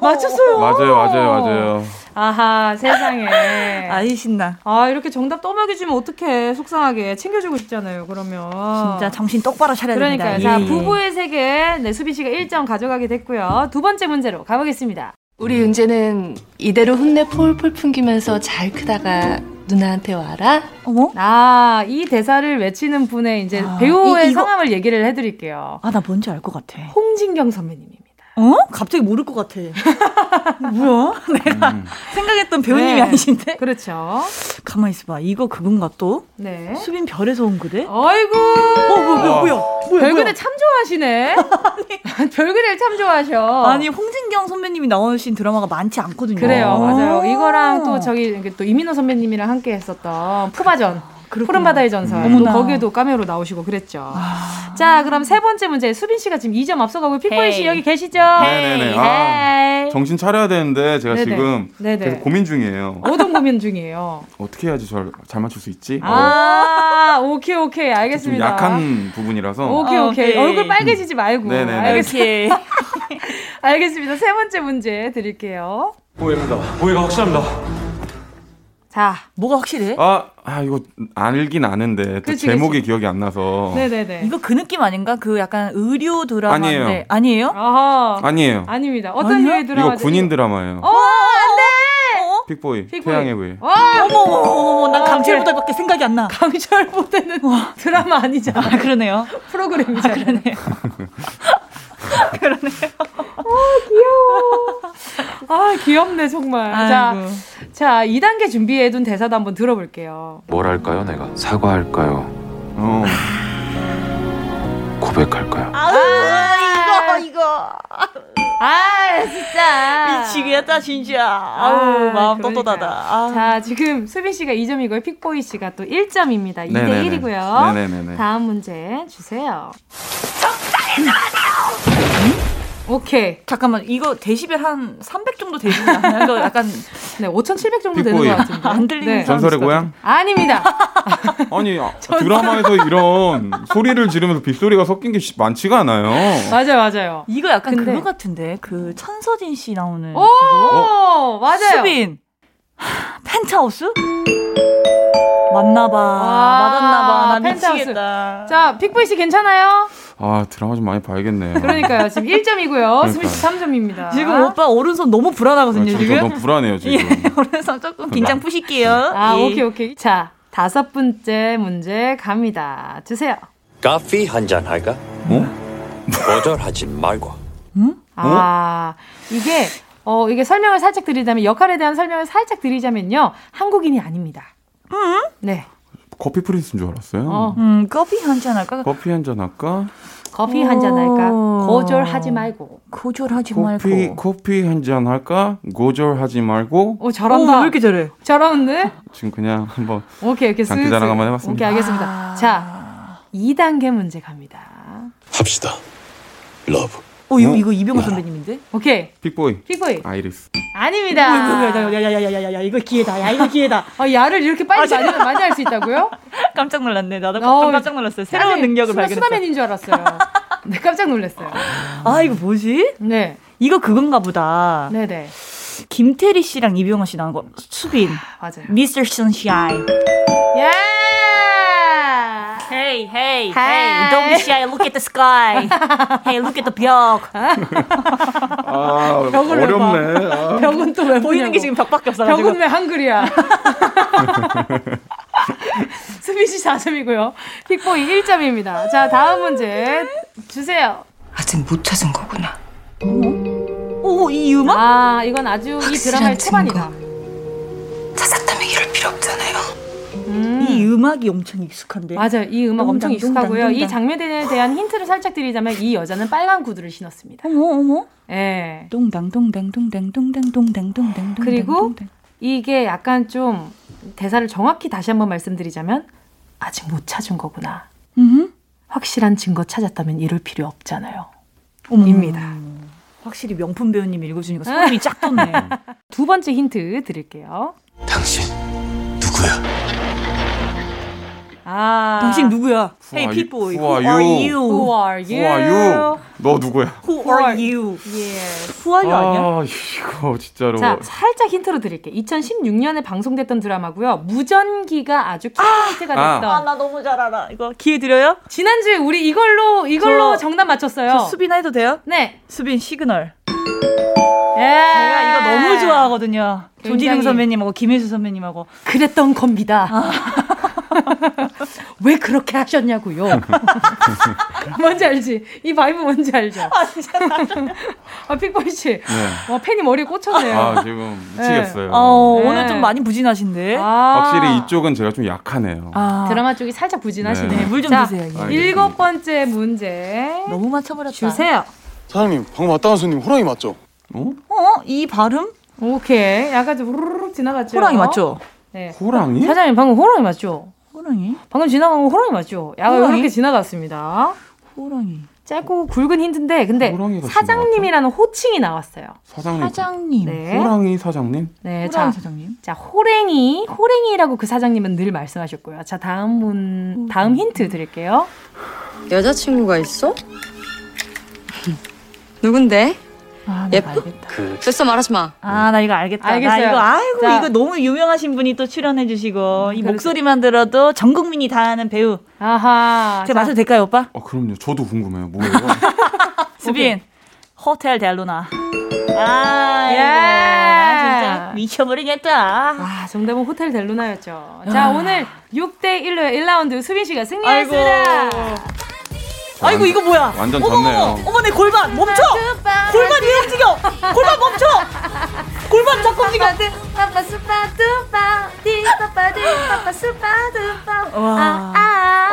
맞췄어요. 맞아요, 맞아요, 맞아요. 아하 세상에. 아이, 신나. 아 이렇게 정답 떠먹여주면 어떡해 속상하게 챙겨주고 싶잖아요 그러면 진짜 정신 똑바로 차려야 됩니다. 그러니까요 자 예, 예. 부부의 세계 네 수비 씨가 1점 가져가게 됐고요 두 번째 문제로 가보겠습니다 우리 은재는 이대로 혼내 폴폴 풍기면서 잘 크다가 누나한테 와라. 어머? 아 이 대사를 외치는 분의 이제 아, 배우의 이- 이거- 성함을 얘기를 해드릴게요 아, 나 뭔지 알 것 같아. 홍진경 선배님입니다 어? 갑자기 모를 것 같아. 뭐야? 내가 음. 생각했던 배우님이 네. 아니신데? 그렇죠 가만히 있어봐. 이거 그건가 또? 네 수빈 별에서 온 그대? 아이고 어, 뭐야, 뭐야, 뭐야. 뭐야, 별그대. 참 좋아하시네 별그대를 참 좋아하셔 아니, 홍진경 선배님이 나오신 드라마가 많지 않거든요. 그래요, 맞아요. 아. 이거랑 또 저기 또 이민호 선배님이랑 함께 했었던 푸바전. 그렇구나. 푸른 바다의 전설. 또 어머나. 거기에도 까메오로 나오시고 그랬죠. 자, 그럼 세 번째 문제. 수빈 씨가 지금 2점 앞서가고 픽보이 씨. 여기 계시죠? 네네네. 아. 정신 차려야 되는데 제가 네네. 지금 네네. 계속 고민 중이에요. 어떤 고민 중이에요? 어떻게 해야지 잘, 잘 맞출 수 있지? 어, 아, 오케이, 오케이. 좀 알겠습니다. 약한 부분이라서 오케이, 오케이. 오케이. 얼굴 빨개지지 말고. 네네네. 알겠습니다. 알겠습니다. 세 번째 문제 드릴게요. 보입니다. 보이가 확실합니다. 자, 뭐가 확실해? 아, 아 이거 알긴 아는데 또 그치, 제목이 기억이 안 나서. 네네네. 이거 그 느낌 아닌가? 그 약간 의료 드라마인데 아니에요. 아니에요? 아하. 아니에요. 아닙니다. 어떤? 유의 드라마? 이거 군인 드라마예요. 어, 안 돼! 픽보이, 픽보이. 태양의 부 와! 어머, 어머, 어머, 난 아, 강철보다밖에 생각이 안 나. 강철보다는 드라마 아니잖아. 아, 그러네요. 프로그램이잖아. 그러네요. 아, 귀엽네, 정말. 자, 자, 2단계 준비해둔 대사도 한번 들어볼게요. 뭘 할까요, 내가? 사과할까요? 어. 고백할까요? 아, 이거, 이거. 아, 진짜. 미치겠다, 진짜. 아우, 마음 그러니까요. 떳떳하다. 아. 자, 지금 수빈 씨가 2점이고요. 픽보이 씨가 또 1점입니다. 2대 네네네. 1이고요. 네네네네. 다음 문제 주세요. 오케이. 잠깐만, 이거 데시벨 한 300 정도 되지 않나요? 이거 약간 네, 5,700 정도 되는 픽보이. 것 같은데. 안 들리는 네. 전설의 고향? 아닙니다. 아니 아, 드라마에서 이런 소리를 지르면서 빗소리가 섞인 게 시- 많지가 않아요. 맞아요, 맞나봐. 이거 약간 근데- 그거 같은데 그 천서진 씨 나오는 오, 그거? 맞아요. 수빈 하, 펜트하우스 맞나봐 아, 맞았나봐 나 펜트하우스. 미치겠다 자, 픽보이 씨 괜찮아요? 아 드라마 좀 많이 봐야겠네요. 그러니까요. 지금 1점이고요. 수빈 씨 그러니까요. 3점입니다. 지금 오빠 오른손 너무 불안하거든요 아, 지금 저 너무 불안해요 지금. 예, 오른손 조금 긴장 푸실게요 아, 예. 오케이, 오케이. 자, 다섯 번째 문제 갑니다. 주세요. 커피 한 잔 할까? 어? 거절하지 말고. 아, 이게, 어, 이게 설명을 살짝 드리자면, 역할에 대한 설명을 살짝 드리자면요. 한국인이 아닙니다. 네. 커피 프린스인 줄 알았어요. 어. 음 커피 한 잔 할까 커피 한 잔 할까? 커피 한 잔 할까? 오. 거절하지 말고. 거절하지 커피 말고 커피 한 잔 할까? 고절하지 말고 오, 잘한다. 오, 왜 이렇게 잘해 잘하는데? 지금 그냥 한번 오케이, 이렇게 장기. 자랑 한번 해봤습니다. 오케이, 알겠습니다. 자, 2단계 문제 갑니다. 합시다. love. 어 이거 이거 이병헌 선배님인데 오케이. 픽보이. 픽보이. 아이리스. 아닙니다. 야야야야야야 이거 기회다 야 이거 기회다 어, 야를 이렇게 빨리 많이, 많이 할 수 있다고요? 깜짝 놀랐네 나도 어, 깜짝 놀랐어요 새로운 사실 능력을 수다- 발견했어 수다맨인 줄 알았어요. 네, 깜짝 놀랐어요. 아 이거 뭐지 네. 이거 그건가 보다 네네. 김태리 씨랑 이병헌 씨 나온 거 수빈 맞아요. 미스터 선샤인 예! Hey, hey, Hey. hey, don't be shy. Look at the sky. hey, look at the 벽. 아 벽을 왜 어렵네. 봐? 아. 벽은 또 왜 보이는 게 지금 벽밖에 없어가지고. 벽은 왜 한글이야? 수빈 씨 4점이고요. 픽보이 1점입니다. 자, 다음 문제 주세요. 아직 못 찾은 거구나. 오, 이 음악? 아, 이건 아주 이 드라마의 초반이다. 찾았다면 이럴 필요 없잖아요. 음. 이 음악이 엄청 익숙한데. 맞아요. 이 음악 엄청 익숙하고요. 동당, 이 동당. 장면에 대한 힌트를 살짝 드리자면 이 여자는 빨간 구두를 신었습니다. 어머, 어머. 예. 동당, 동당, 동당, 동당, 동당, 동당, 동당. 그리고. 이게 약간 좀 대사를 정확히 다시 한번 말씀드리자면 아직 못 찾은 거구나. 음. 확실한 증거 찾았다면 이럴 필요 없잖아요. 어머. 입니다. 확실히 명품 배우님 읽어주니까 소름이 쫙 돋네. 두 번째 힌트 드릴게요. 당신 누구야? 아. 당신 누구야? Who Hey, people. Who are Who are you? you? Who are you? Who are you? 너 누구야? Who are you? Yes. Who are you 아니야? 아 이거 진짜로. 자, 살짝 힌트로 드릴게요. 2016년에 방송됐던 드라마고요. 무전기가 아주 키포인트가 아. 됐던. 아, 나 너무 잘 알아. 이거 기회 드려요? 지난주에 우리 이걸로 이걸로 저- 정답 맞췄어요. 저 수빈 해도 돼요? 네. 수빈 시그널. 예. 제가 이거 너무 좋아하거든요. 굉장히- 조진웅 선배님하고 김혜수 선배님하고. 그랬던 겁니다. 아. 왜 그렇게 하셨냐고요. 뭔지 알지? 이 vibe 뭔지 알죠? 아, 픽보이 씨. 네. 와, 팬이 머리에 꽂혔네요. 아 지금 미치겠어요. 어, 네. 오늘 좀 많이 부진하신데. 아. 확실히 이쪽은 제가 좀 약하네요. 아, 드라마 쪽이 살짝 부진하시네. 네. 물좀 자, 드세요. 이제. 알겠습니다. 일곱 번째 문제 너무 맞춰버렸다. 주세요. 사장님 방금 왔다 간 손님 호랑이 맞죠? 어? 어? 이 발음? 오케이. 약간 좀 후루룩 지나갔죠. 호랑이 맞죠? 네. 호랑이? 사장님 방금 호랑이 맞죠? 호랑이? 방금 지나간 거 호랑이 맞죠? 약간 호랑이? 이렇게 지나갔습니다. 호랑이. 짧고 굵은 힌트인데 근데 사장님이라는 호칭이 나왔어요. 사장님. 사장님. 네. 호랑이 사장님? 네, 호랑이 자, 사장님. 자 호랭이, 호랭이라고 그 사장님은 늘 말씀하셨고요. 자 다음 문, 다음 힌트 드릴게요. 여자친구가 있어? 누군데? 예쁘? 됐어 말하지 마. 아, 나 이거 알겠다. 알겠어요. 나 이거 아이고 자. 이거 너무 유명하신 분이 또 출연해 주시고 이 목소리만 들어도 전 국민이 다 아는 배우. 아하. 제가 맞춰도 될까요, 오빠? 어, 그럼요. 저도 궁금해요. 뭐예요? 수빈. 호텔 델루나. 아, 예. 예. 진짜 미쳐버리겠다. 아, 정답은 호텔 델루나였죠. 자, 오늘 6대 1로 1라운드 수빈 씨가. 승리했습니다. 아이고 이거 뭐야? 완전 어머, 졌네요. 어머, 어머 내 골반 멈춰. 골반 왜 움직여? 골반 멈춰. 골반 자꾸 움직여. 빠빠 수빠 뚜빠 디빠빠 디빠빠 수빠 뚜빠 와. 아,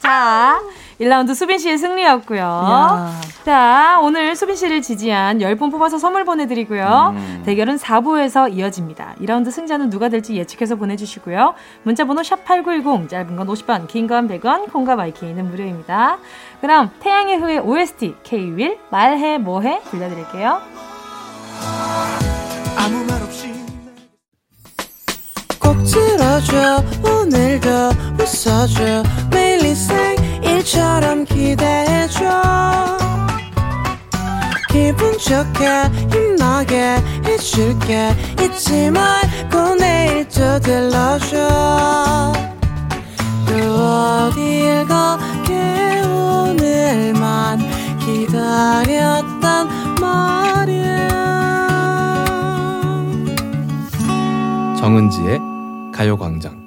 자, 1라운드 수빈 씨의 승리였고요. 야. 자, 오늘 수빈 씨를 지지한 10분 뽑아서 선물 보내드리고요. 대결은 4부에서 이어집니다. 2라운드 승자는 누가 될지 예측해서 보내주시고요. 문자번호 샵8910, 짧은 건 50원, 긴 건 100원, 콩과 마이케이는 무료입니다. 그럼 태양의 후예 OST, K-윌, 말해 뭐해 들려드릴게요. 아무 말 없이 꼭 들어줘 오늘도 웃어줘. 매일 일상일처럼 기대해줘. 기분 좋게 힘나게 해줄게. 잊지 말고 내일 또 들러줘. 또 어딜 가게 오늘만 기다렸단 말 정은지의 가요광장.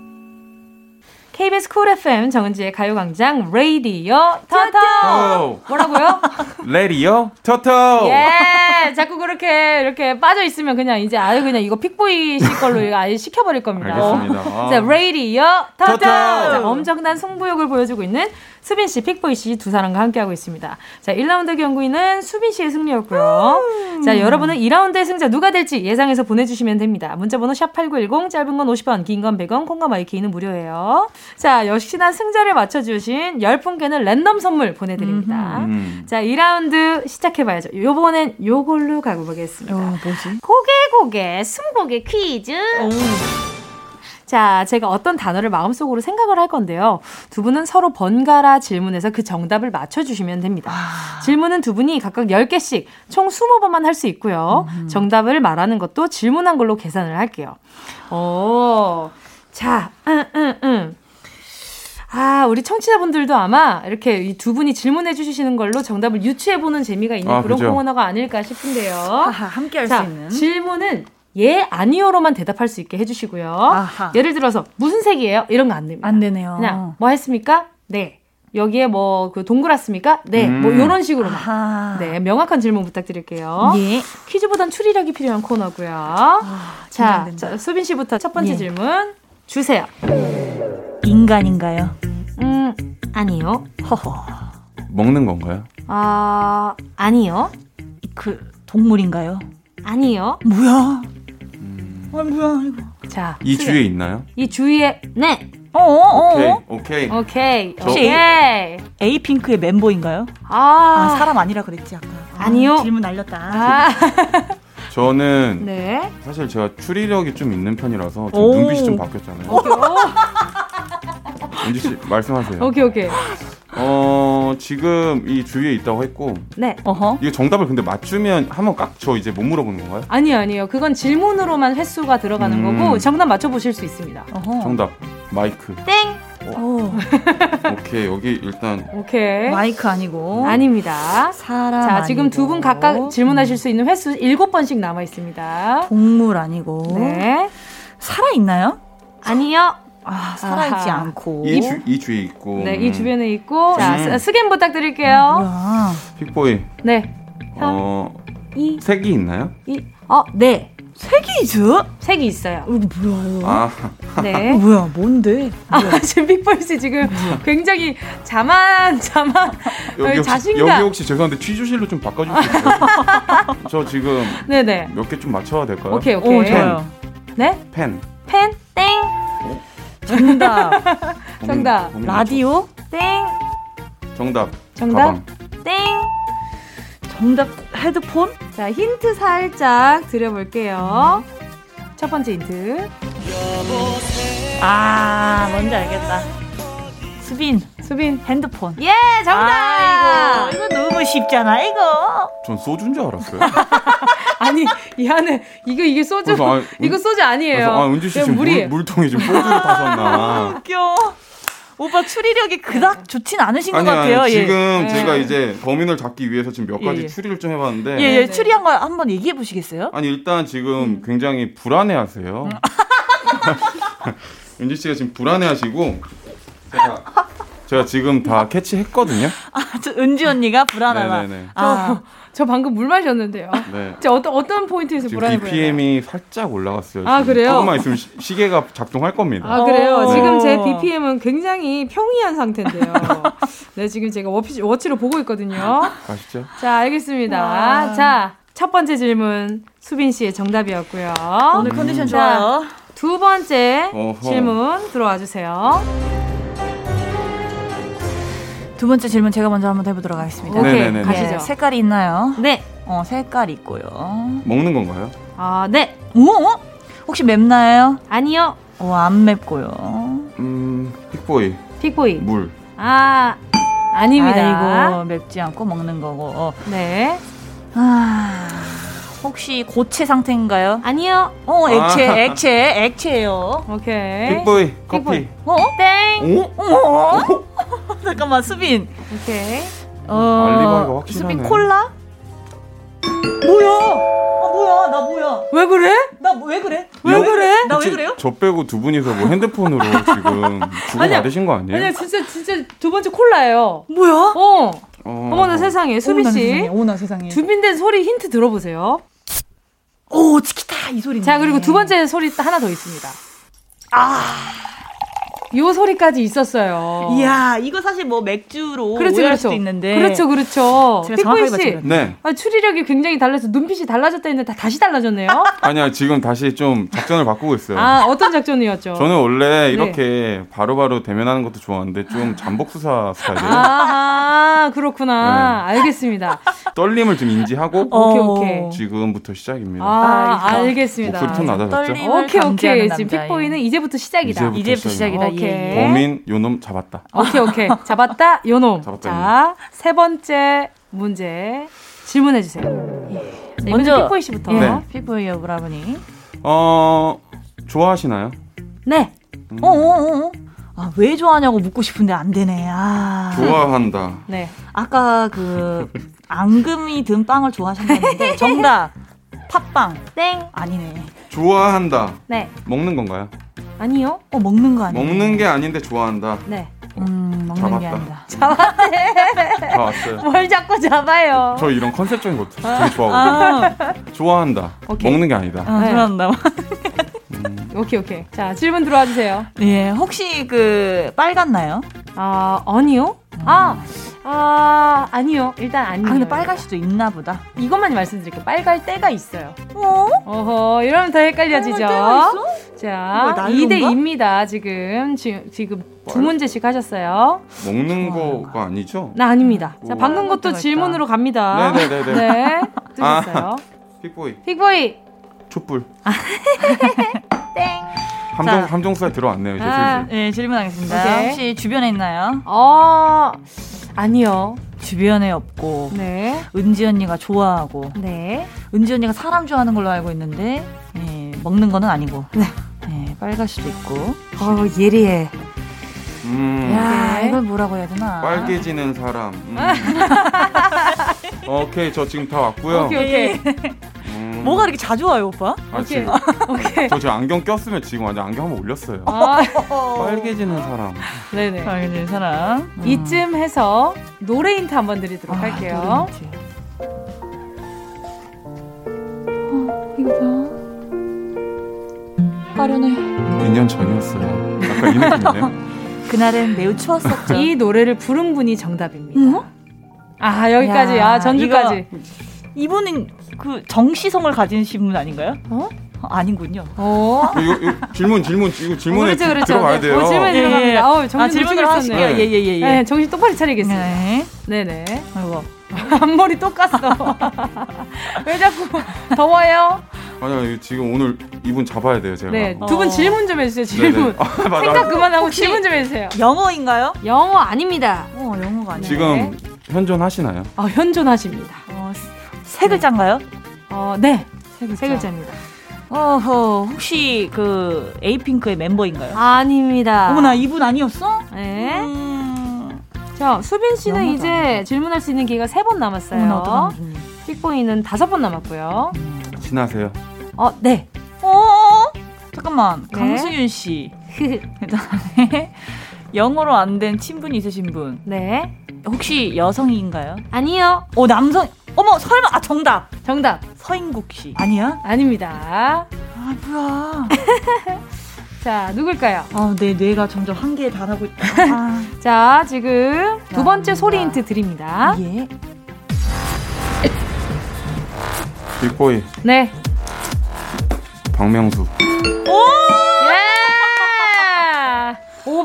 KBS 쿨 FM 정은지의 가요광장 레이디어 터터 오. 뭐라고요? 레디오 토토. 예, 자꾸 그렇게 이렇게 빠져 있으면 그냥 이제 아유 그냥 이거 픽보이 씨 걸로 이거 아예 시켜버릴 겁니다. 알겠습니다. 아. 자, 레이디어 터터. 터터. 자, 엄청난 승부욕을 보여주고 있는 수빈 씨, 픽보이 씨 두 사람과 함께하고 있습니다. 자, 1라운드 경기는 수빈 씨의 승리였고요. 자, 여러분은 2라운드의 승자 누가 될지 예상해서 보내주시면 됩니다. 문자번호 샵8910, 짧은 건 50원, 긴 건 100원, 콩과 마이키는 무료예요. 자, 역시나 승자를 맞춰주신 10분께는 랜덤 선물 보내드립니다. 음. 자, 2라운드 시작해봐야죠. 요번엔 요걸로 가고 보겠습니다. 뭐지? 고개 고개 숨고개 퀴즈. 자, 제가 어떤 단어를 마음속으로 생각을 할 건데요. 두 분은 서로 번갈아 질문해서 그 정답을 맞춰주시면 됩니다. 질문은 두 분이 각각 10개씩 총 20번만 할 수 있고요. 정답을 말하는 것도 질문한 걸로 계산을 할게요. 오, 자, 응, 응, 응. 아, 우리 청취자분들도 아마 이렇게 이 두 분이 질문해 주시는 걸로 정답을 유추해 보는 재미가 있는 아, 그런 그죠. 코너가 아닐까 싶은데요. 함께 할수 자, 있는. 질문은 예, 아니요로만 대답할 수 있게 해주시고요. 아하. 예를 들어서 무슨 색이에요? 이런 거 안 됩니다. 안 되네요. 그냥 뭐 했습니까? 네. 여기에 뭐 그 동그랗습니까? 네. 뭐 음. 이런 식으로만. 아하. 네, 명확한 질문 부탁드릴게요. 예. 퀴즈보단 추리력이 필요한 코너고요. 자, 자, 수빈 씨부터 첫 번째 예. 질문 주세요. 인간인가요? 음, 아니요. 허허. 먹는 건가요? 아, 아니요. 그 동물인가요? 아니요. 뭐야? 아 뭐야 이거? 자, 이 수빈. 주위에 있나요? 이 주위에 네. 어, 어, 어. 오케이. 오케이. 오케이. 혹시 오케이. 에이핑크의 멤버인가요? 아, 아, 사람 아니라 그랬지 아까. 아, 아니요. 질문 날렸다. 아, 저는 네. 사실 제가 추리력이 좀 있는 편이라서 좀 오. 눈빛이 좀 바뀌었잖아요. 은지 씨 말씀하세요. 오케이, 오케이. 어 지금 이 주위에 있다고 했고 네. 어허. 이게 정답을 근데 맞추면 한번 깍저 이제 못 물어보는 건가요? 아니요, 아니요. 그건 질문으로만 횟수가 들어가는 음. 거고 정답 맞춰 보실 수 있습니다. 어허. 정답 마이크. 땡. 오. 오케이 여기 일단 오케이. 마이크 아니고. 아닙니다. 사람 자, 지금 두분 아니고. 각각 질문하실 수 있는 횟수 7번씩 남아 있습니다. 동물 아니고. 네. 살아 있나요? 아니요. 아, 살아있지 아하. 않고. 이, 주, 이 주위에 있고 네, 이 주변에 있고. 자, 음. 스- 스캔 부탁드릴게요. 뭐야? 픽보이 네. 어 이, 색이 있나요? 이, 어, 네. 색이죠? 색이 있어요. 어, 뭐야? 아 네. 어, 뭐야? 뭔데? 아, 지금 픽보이 씨 지금 굉장히 자만, 자만, 여기 혹시, 자신감. 여기 혹시 죄송한데 취조실로 좀 바꿔줄 수 있어요? 저 지금 네네. 몇 개 좀 맞춰야 될까요? 오케이, 오케이. 오, 좋아요. 네? 펜. 펜, 땡. 정답. 정답. 고민- 라디오? 땡. 정답. 정답. 가방. 땡. 정답 헤드폰? 자, 힌트 살짝 드려볼게요. 첫 번째 힌트. 아, 뭔지 알겠다. 수빈. 수빈. 핸드폰. 예, 정답! 아이고, 이거 너무 쉽잖아, 이거. 전 소주인 줄 알았어요. 아니 이 안에 이거 이게 소주 그래서 아, 이거 소주 아니에요. 그래서 아, 은지 씨 지금 물이에요. 물, 물통에 지금 소주를 타셨나. 웃겨. 오빠 추리력이 그닥 좋진 않으신 것 아니, 같아요. 아니, 예. 지금 예. 제가 이제 범인을 잡기 위해서 지금 몇 가지 예, 예. 추리를 좀 해봤는데. 예, 예, 추리한 거 한번 얘기해 보시겠어요? 아니 일단 음. 지금 굉장히 불안해하세요. 은지 씨가 지금 불안해하시고 제가 제가 지금 다 캐치했거든요. 아, 저 은지 언니가 불안하다. 네네네. 아, 저 방금 물 마셨는데요. 네. 저 어떤 어떤 포인트에서 지금 불안해 보여요? BPM이 살짝 올라갔어요. 아, 지금. 그래요? 조금만 있으면 시, 시계가 작동할 겁니다. 아 그래요. 어. 지금 제 BPM은 굉장히 평이한 상태인데요. 네 지금 제가 워치, 워치로 보고 있거든요. 아시죠? 자 알겠습니다. 와. 자 첫 번째 질문 수빈 씨의 정답이었고요. 오늘 컨디션 자, 좋아요. 두 번째 어허. 질문 들어와 주세요. 두 번째 질문 제가 먼저 한번 해보도록 하겠습니다. 오케이 네네네. 가시죠. 예, 색깔이 있나요? 네. 어, 색깔 있고요. 먹는 건가요? 아 네. 오? 혹시 맵나요? 아니요. 어, 안 맵고요. 음, 픽보이 픽보이. 물. 아 아닙니다. 아이고, 맵지 않고 먹는 거고. 어. 네. 아, 혹시 고체 상태인가요? 아니요. 어, 액체, 아. 액체, 액체예요. 오케이. 픽보이 커피. 픽보이. 어? 땡. 오? 어? 잠깐만, 수빈. 오케이. 알리바이가 어, 확실하네. 수빈 콜라? 뭐야? 아, 뭐야? 나 뭐야? 왜 그래? 나 왜 그래? 왜 그래? 나 왜 그래요? 저 빼고 두 분이서 뭐 핸드폰으로 지금 주고. 받으신 거 아니에요? 아니야 진짜 진짜 두 번째 콜라예요. 뭐야? 어. 어. 어머나 세상에 수빈 씨. 세상에, 어머나 세상에. 준비된 소리 힌트 들어보세요. 오, 치키타 이 소리. 자 그리고 두 번째 소리 하나 더 있습니다. 아. 요 소리까지 있었어요. 이야, 이거 사실 뭐 맥주로 그렇죠, 오해할 그렇죠. 수도 있는데. 그렇죠, 그렇죠. 픽보이 씨. 네. 아, 추리력이 굉장히 달라서 눈빛이 달라졌다 했는데 다, 다시 달라졌네요. 아니야 지금 다시 좀 작전을 바꾸고 있어요. 아, 어떤 작전이었죠? 저는 원래 네. 이렇게 바로바로 대면하는 것도 좋아하는데 좀 잠복 수사 스타일이에요. 아, 그렇구나. 알겠습니다. 떨림을 좀 인지하고 오케이, 오케이. 지금부터 시작입니다. 아, 아이고. 알겠습니다. 목소리 톤 낮아졌죠? 오케이, 오케이. 지금. 픽보이는 이제부터 시작이다. 이제부터 이제부터 시작이다. 오케이. 예. 범인 요놈 잡았다. 오케이, 오케이. 잡았다, 요놈. 잡았다, 자, 세 번째 문제 질문해 주세요. 예. 자, 먼저 픽보이 씨부터. 네. 네. 피부예요, 브라보니. 어 좋아하시나요? 네. 어, 어, 어. 어. 아, 왜 좋아하냐고 묻고 싶은데 안 되네. 아. 좋아한다. 네. 아까 그 앙금이 든 빵을 좋아하신다는데 정답. 팥빵. 땡. 아니네. 좋아한다. 네. 먹는 건가요? 아니요. 어, 먹는 거 아니네. 먹는 게 아닌데 좋아한다. 네. 음, 먹는 게 잡았다. 아니다. 다 왔어요. 뭘 자꾸 잡아요. 저 이런 컨셉적인 거 되게 좋아하거든요. 아, 좋아한다. 오케이. 먹는 게 아니다. 아, 네. 좋아한다. 오케이, 오케이. 자, 질문 들어와 주세요. 예, 혹시 그 빨갛나요? 아, 아니요. 아, 아, 아니요. 일단 아니요. 아, 근데 빨갈 수도 있나 보다. 이것만 말씀드릴게요. 빨갈 때가 있어요. 어? 어허, 이러면 더 헷갈려지죠. 자, 뭐야, 난로인가? 2대 2입니다. 지금 지, 지금 두 뭘? 문제씩 하셨어요. 먹는 거가 아니죠? 나 아닙니다. 자. 방금 것도 질문으로 갑니다. 네네네네. 네. 뜨셨어요. 픽보이 픽보이. 촛불. 땡. 함정 자. 함정수에 들어왔네요 이제 아. 슬슬. 네, 질문하겠습니다. 오케이. 혹시 주변에 있나요? 어, 아니요. 주변에 없고 네. 은지 언니가 좋아하고 네. 은지 언니가 사람 좋아하는 걸로 알고 있는데 예, 먹는 거는 아니고 네. 예, 빨갈 수도 있고 어, 예리해. 음. 야 네. 이걸 뭐라고 해야 되나 빨개지는 사람. 음. 오케이 저 지금 다 왔고요. 오케이, 오케이. 음. 뭐가 이렇게 자주 와요 오빠? 아, 오케이. 지금 오케이. 저 지금 안경 꼈으면 지금 완전 안경 한번 올렸어요. 아, 빨개지는 사람. 네네. 빨개지는 사람 음. 이쯤 해서 노래 힌트 한번 드리도록 아, 할게요. 노래 힌트. 이거 봐. 빠르네 2년 전이었어요. 약간 이 느낌이네요. 그날은 매우 추웠었죠 이 노래를 부른 분이 정답입니다. 응? 아, 여기까지. 야, 아, 전주까지. 이분은 그 정시성을 가지신 분 아닌가요? 어? 어, 아닌군요 어? 이거, 이거 질문 질문 이거 질문에 그렇죠, 그렇죠. 들어가야 돼요. 어, 질문에 예, 들어갑니다. 예. 어우, 정신 아, 질문을 하실게요. 있었네. 예, 예, 예, 예. 네, 정신 똑바로 차리겠습니다. 네. 네네. 아이고. 앞머리 또 깠어. 왜 자꾸 더워요? 아니요 지금 오늘 이분 잡아야 돼요 제가. 네, 두분 어. 질문 좀 해주세요. 질문. 네네. 아. 생각 그만하고 혹시- 질문 좀 해주세요. 영어인가요? 영어 아닙니다. 어, 영어가 아니에요. 지금 현존하시나요? 아, 현존하십니다. 어, 세 글자인가요? 어, 네. 세, 세 글자입니다. 어허, 혹시 그 에이핑크의 멤버인가요? 아닙니다. 어머나, 이분 아니었어? 네. 음, 자, 수빈 씨는 영어도 이제 질문할 수 있는 기회가 세 번 남았어요. 픽보이는 다섯 번 남았고요. 친하세요? 어, 네. 어, 잠깐만, 네. 강승윤 씨. 그다음에 영어로 안 된 친분이 있으신 분. 네. 혹시 여성인가요? 아니요. 어, 남성. 어머, 설마, 아, 정답. 정답. 서인국 씨. 아니야? 아닙니다. 아, 뭐야. 자, 누굴까요? 아, 내 뇌가 점점 한계에 달하고 있다. 아, 자, 지금 두 번째 소리 힌트 드립니다. 예. 빅보이 네. 박명수. 예! 오,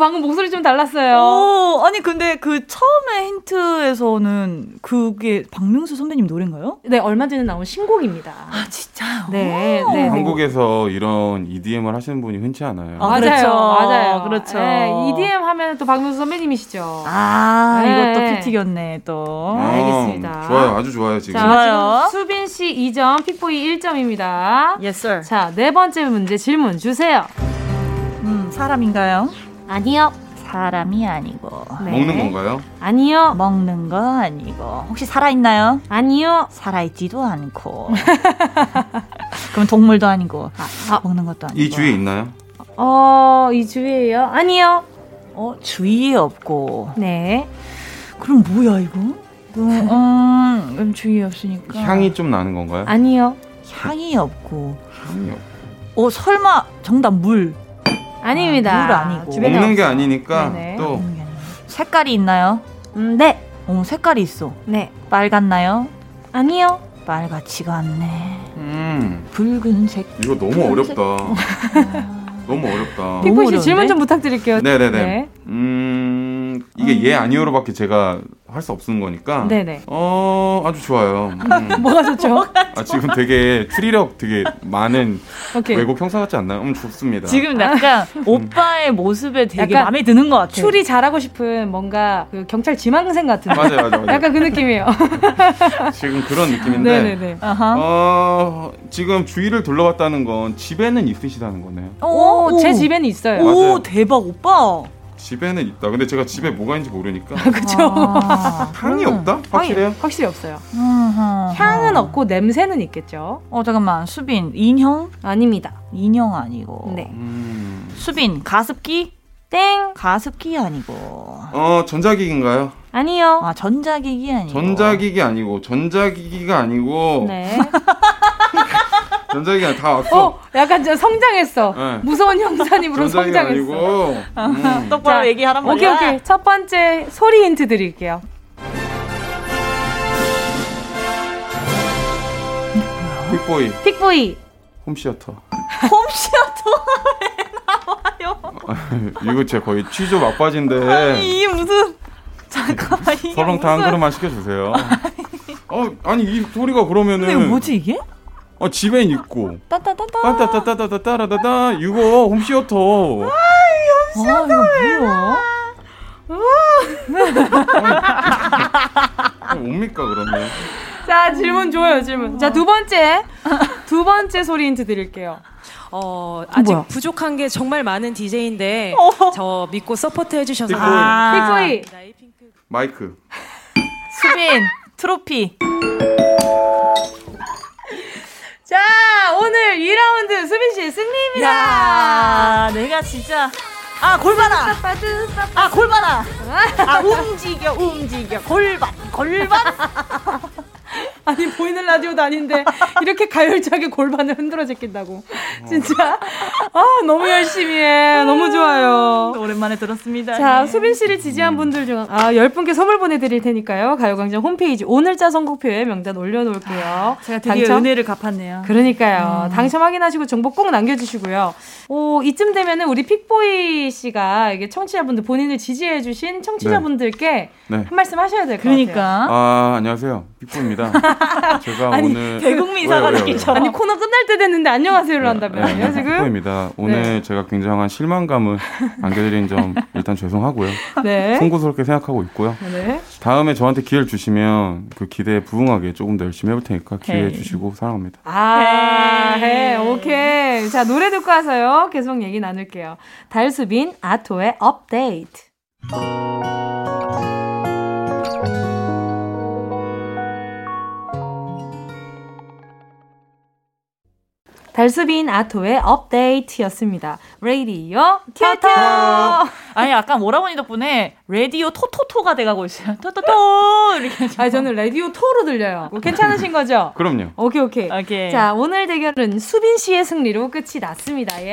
방금 목소리 좀 달랐어요. 오, 아니, 근데 그 처음에 힌트에서는 그게 박명수 선배님 노래인가요? 네, 얼마 전에 나온 신곡입니다. 아, 진짜요? 네, 네. 네. 한국에서 이런 EDM을 하시는 분이 흔치 않아요. 아, 맞아요, 그렇죠. 맞아요. 그렇죠. 네, EDM 하면 또 박명수 선배님이시죠. 아, 네. 이것도 피튀겼네, 또. 어, 알겠습니다. 좋아요, 아주 좋아요 지금. 자, 좋아요. 지금 수빈 씨 2점, 픽보이 1점입니다. Yes, sir. 자, 네 번째 문제 질문 주세요. 음, 사람인가요? 아니요. 사람이 아니고. 네. 먹는 건가요? 아니요. 먹는 거 아니고. 혹시 살아 있나요? 아니요. 살아 있지도 않고. 그럼 동물도 아니고. 아. 먹는 것도 아니고. 이 주위에 있나요? 어, 이 주위에요? 아니요. 어, 주위에 없고. 네. 그럼 뭐야, 이거? 음, 음, 그럼 주위에 없으니까. 향이 좀 나는 건가요? 아니요. 향이 없고. 향이 없- 어, 설마 정답 물. 아닙니다. 물 아니고. 주변에 먹는 게 없어요. 아니니까 네네. 또 색깔이 있나요? 음, 네. 어, 색깔이 있어. 네. 빨갛나요? 아니요. 빨갛지가 않네. 음, 붉은색. 이거 너무 어렵다. 너무 어렵다. 픽보이 씨 어려운데? 질문 좀 부탁드릴게요. 네네네. 네. 음, 이게 예 아니요로밖에 제가 할 수 없는 거니까. 네네. 어, 아주 좋아요. 음. 뭐가 좋죠? 아, 지금 되게 추리력 되게 많은 오케이. 외국 형사 같지 않나요? 음, 좋습니다. 지금 약간 오빠의 모습에 되게 약간 마음에 드는 것 같아. 추리 잘하고 싶은 뭔가 그 경찰 지망생 같은. 맞아요, 맞아요, 맞아요. 약간 그 느낌이에요. 지금 그런 느낌인데. 네네네. 아하. 어, 지금 주위를 둘러봤다는 건 집에는 있으시다는 거네요. 오, 제 집에는 있어요. 맞아요. 오, 대박, 오빠. 집에는 있다. 근데 제가 집에 뭐가 있는지 모르니까. 그쵸? 아, 향이 없다? 확실해요? 향이 확실히 없어요. 음흠. 향은 없고 냄새는 있겠죠. 어, 잠깐만. 수빈, 인형? 아닙니다. 인형 아니고. 네. 음. 수빈, 가습기? 땡. 가습기 아니고. 어, 전자기기인가요? 아니요. 아, 전자기기 아니고. 전자기기 아니고, 전자기기가 아니고, 네. 전자기기가 다 왔어. 어, 약간 저 성장했어. 네. 무서운 형사님으로 성장했어. 아니고, 음. 똑바로 얘기하란 오케이, 말이야. 오케이. 첫 번째 소리 힌트 드릴게요. 픽보이, 픽보이. 홈시어터. 홈시어터 이거 제 거의 취조 막바지인데, 이게 무슨 잠깐만 이게 설렁탕 한 무슨- 그릇만 시켜주세요. 어, 아니, 이 소리가 그러면은. 근데 이거 뭐지 이게? 어, 집엔 있고. 따따따따 따따따따따따따따 이거 홈시어터. 아 이거 뭐야? 어, 뭡니까 그러면? 자, 질문 줘요, 질문. 자, 두 번째. 두 번째 소리 힌트 드릴게요. 어, 아직 뭐야? 부족한 게 정말 많은 DJ인데 저 믿고 서포트 해주셔서. 아, 픽보이. 마이크. 수빈 트로피 자, 오늘 2라운드 수빈 씨 승리입니다. 야 내가 진짜 아 골반아. 아 골반아. 아 움직여 움직여. 골반 골반 아니 보이는 라디오도 아닌데 이렇게 가열차게 골반을 흔들어 제낀다고. 진짜 아 너무 열심히 해. 너무 좋아요. 오랜만에 들었습니다. 자, 예. 수빈 씨를 지지한 분들 중, 아, 10분께 선물 보내드릴 테니까요. 가요광장 홈페이지 오늘자 선곡표에 명단 올려놓을게요. 제가 드디어 당첨? 은혜를 갚았네요. 그러니까요. 당첨 확인하시고 정보 꼭 남겨주시고요. 오, 이쯤 되면은 우리 픽보이 씨가 이게 청취자분들 본인을 지지해주신 청취자분들께 네. 한 말씀 하셔야 될것 그러니까 같아요. 아 안녕하세요 빅보입니다. 제가 아니, 오늘 대국민 왜요, 왜요, 왜요? 사과드리죠. 아니 코너 끝날 때 됐는데 안녕하세요를 한다면요 네, 지금? 후보입니다. 오늘 네. 제가 굉장한 실망감을 안겨드린 점 일단 죄송하고요. 네. 송구스럽게 생각하고 있고요. 네. 다음에 저한테 기회를 주시면 그 기대에 부응하게 조금 더 열심히 해볼 테니까 기회 헤이. 주시고 사랑합니다. 아, 해, 오케이. 자, 노래 듣고 와서요. 계속 얘기 나눌게요. 달수빈, 아토의 업데이트. 달수빈, 아토의 업데이트였습니다. 레이디오, 큐토! 아니 약간 오라버니 덕분에 라디오 토토토가 돼가고 있어요. 토토토 이렇게. 아, 저는 라디오 토로 들려요. 뭐 괜찮으신 거죠? 그럼요. 오케이, 오케이. 오케이. 자, 오늘 대결은 수빈 씨의 승리로 끝이 났습니다. 예.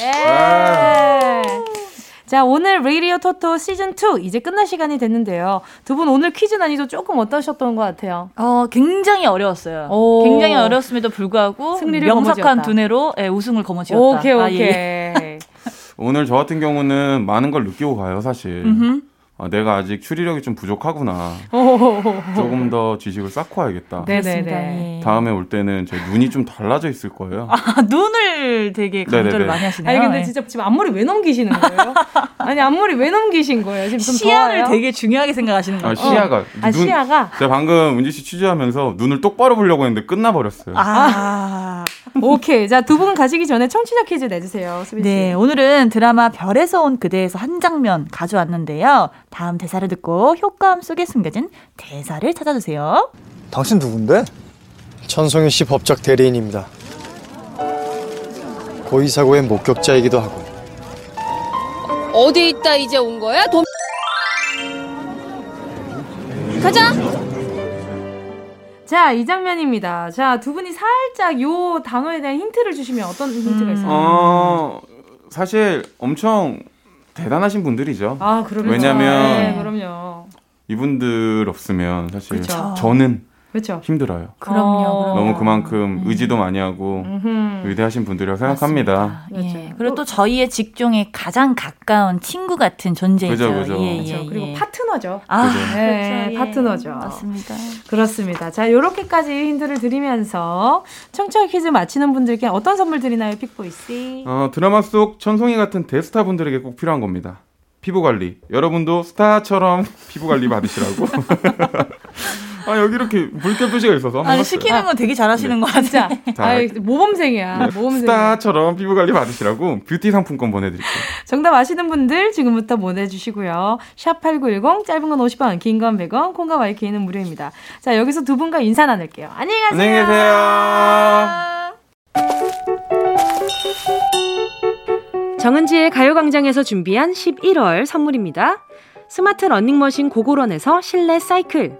자, 오늘 레이디오 토토 시즌2 이제 끝날 시간이 됐는데요. 두 분 오늘 퀴즈 난이도 조금 어떠셨던 것 같아요? 어, 굉장히 어려웠어요. 오. 굉장히 어려웠음에도 불구하고 승리를 명석한 거머쥐었다. 두뇌로 예, 우승을 거머쥐었다. 오케이, 아, 오케이. 예. 오늘 저 같은 경우는 많은 걸 느끼고 가요, 사실. 음흠. 아, 내가 아직 추리력이 좀 부족하구나. 조금 더 지식을 쌓고 와야겠다. 네네네. 다음에 올 때는 제 눈이 좀 달라져 있을 거예요. 아, 눈을 되게 강조를 네네네. 많이 하시네요. 아니, 근데 예. 진짜 지금 앞머리 왜 넘기시는 거예요? 아니, 앞머리 왜 넘기신 거예요? 지금 좀 시야를 더워요? 되게 중요하게 생각하시는 아, 거예요. 시야가. 아, 시야가? 제가 방금 은지 씨 취재하면서 눈을 똑바로 보려고 했는데 끝나 버렸어요. 아. 오케이. 자, 두 분 가시기 전에 청취자 퀴즈 내주세요. 수빈 씨. 네, 오늘은 드라마 별에서 온 그대에서 한 장면 가져왔는데요. 다음 대사를 듣고 효과음 속에 숨겨진 대사를 찾아주세요. 당신 누군데? 천송희 씨 법적 대리인입니다. 고의 사고의 목격자이기도 하고 어디 있다 이제 온 거야? 돈 가자. 자, 이 장면입니다. 자, 두 분이 살짝 요 단어에 대한 힌트를 주시면 어떤 힌트가 있어요? 어, 사실 엄청 대단하신 분들이죠. 아, 그럼요. 왜냐면 네, 그럼요. 이분들 없으면 사실 그쵸. 저는 그렇죠. 힘들어요. 그럼요. 너무 그만큼 의지도 많이 하고 음흠. 위대하신 분들이라고 생각합니다. 예. 그리고 또 저희의 직종에 가장 가까운 친구 같은 존재죠. 그죠, 그죠. 예, 예, 그렇죠. 그리고 예. 파트너죠. 아, 그죠. 네, 그렇죠. 예. 파트너죠. 맞습니다. 그렇습니다. 자, 요렇게까지 힌트를 드리면서 청취자 퀴즈 맞히는 분들께 어떤 선물 드리나요, 픽보이 씨? 어, 드라마 속 천송이 같은 대스타 분들에게 꼭 필요한 겁니다. 피부 관리. 여러분도 스타처럼 피부 관리 받으시라고. 아, 여기 이렇게 물결 표시가 있어서 한번 아니. 시키는 건 되게 잘하시는 거 같아요. 자, 아이, 모범생이야. 네, 모범생. 스타처럼 피부 관리 받으시라고 뷰티 상품권 보내드릴게요. 정답 아시는 분들 지금부터 보내주시고요. 샵 8910 짧은 건 50원, 긴 건 100원, 콩과 마이크는 무료입니다. 자, 여기서 두 분과 인사 나눌게요. 안녕히 가세요. 안녕히 계세요. 정은지의 가요광장에서 준비한 11월 선물입니다. 스마트 러닝머신 고고런에서 실내 사이클.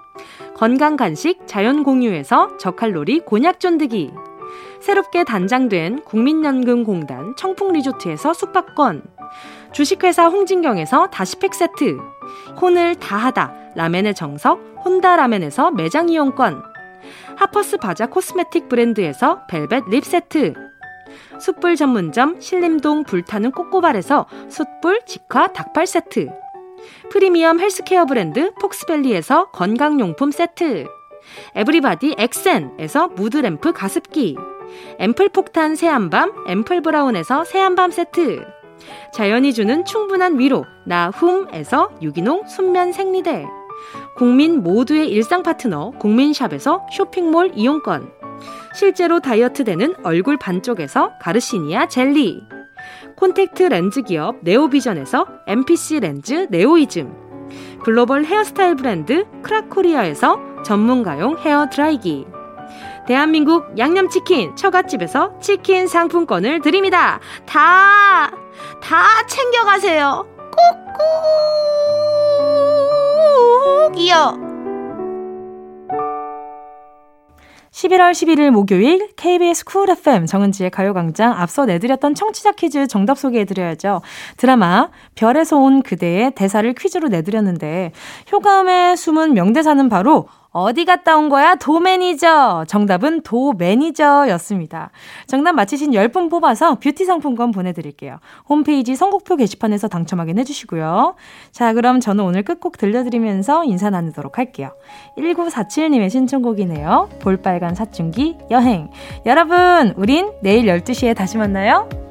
건강 간식 자연 공유에서 저칼로리 곤약 쫀득이. 새롭게 단장된 국민연금공단 청풍 리조트에서 숙박권. 주식회사 홍진경에서 다시팩 세트. 혼을 다하다 라멘의 정석 혼다 라멘에서 매장 이용권. 하퍼스 바자 cosmetic 브랜드에서 벨벳 lip 세트. 숯불 전문점 신림동 불타는 꼬꼬발에서 숯불 직화 닭발 세트. 프리미엄 헬스케어 브랜드 폭스밸리에서 건강용품 세트. 에브리바디 엑센에서 mood lamp 가습기. 앰플 폭탄 새한밤 앰플 브라운에서 새한밤 세트. 자연이 주는 충분한 위로 나훔에서 유기농 순면 생리대. 국민 모두의 일상 파트너 국민샵에서 쇼핑몰 이용권. 실제로 다이어트 되는 얼굴 반쪽에서 가르시니아 젤리. 콘택트 렌즈 기업 네오비전에서 MPC 렌즈 네오이즘. 글로벌 헤어스타일 브랜드 크라코리아에서 전문가용 헤어 드라이기. 대한민국 양념치킨 처갓집에서 치킨 상품권을 드립니다. 다, 다 챙겨가세요. 꾹꾹이요. 11월 11일 목요일 KBS Cool FM 정은지의 가요광장 앞서 내드렸던 청취자 퀴즈 정답 소개해드려야죠. 드라마 별에서 온 그대의 대사를 퀴즈로 내드렸는데 효감에 숨은 명대사는 바로 어디 갔다 온 거야? 도 매니저. 정답은 도 매니저였습니다. 정답 맞히신 10분 뽑아서 뷰티 상품권 보내드릴게요. 홈페이지 선곡표 게시판에서 당첨 확인해 주시고요. 자, 그럼 저는 오늘 끝곡 들려드리면서 인사 나누도록 할게요. 1947님의 신청곡이네요. 볼빨간 사춘기 여행. 여러분, 우린 내일 12시에 다시 만나요.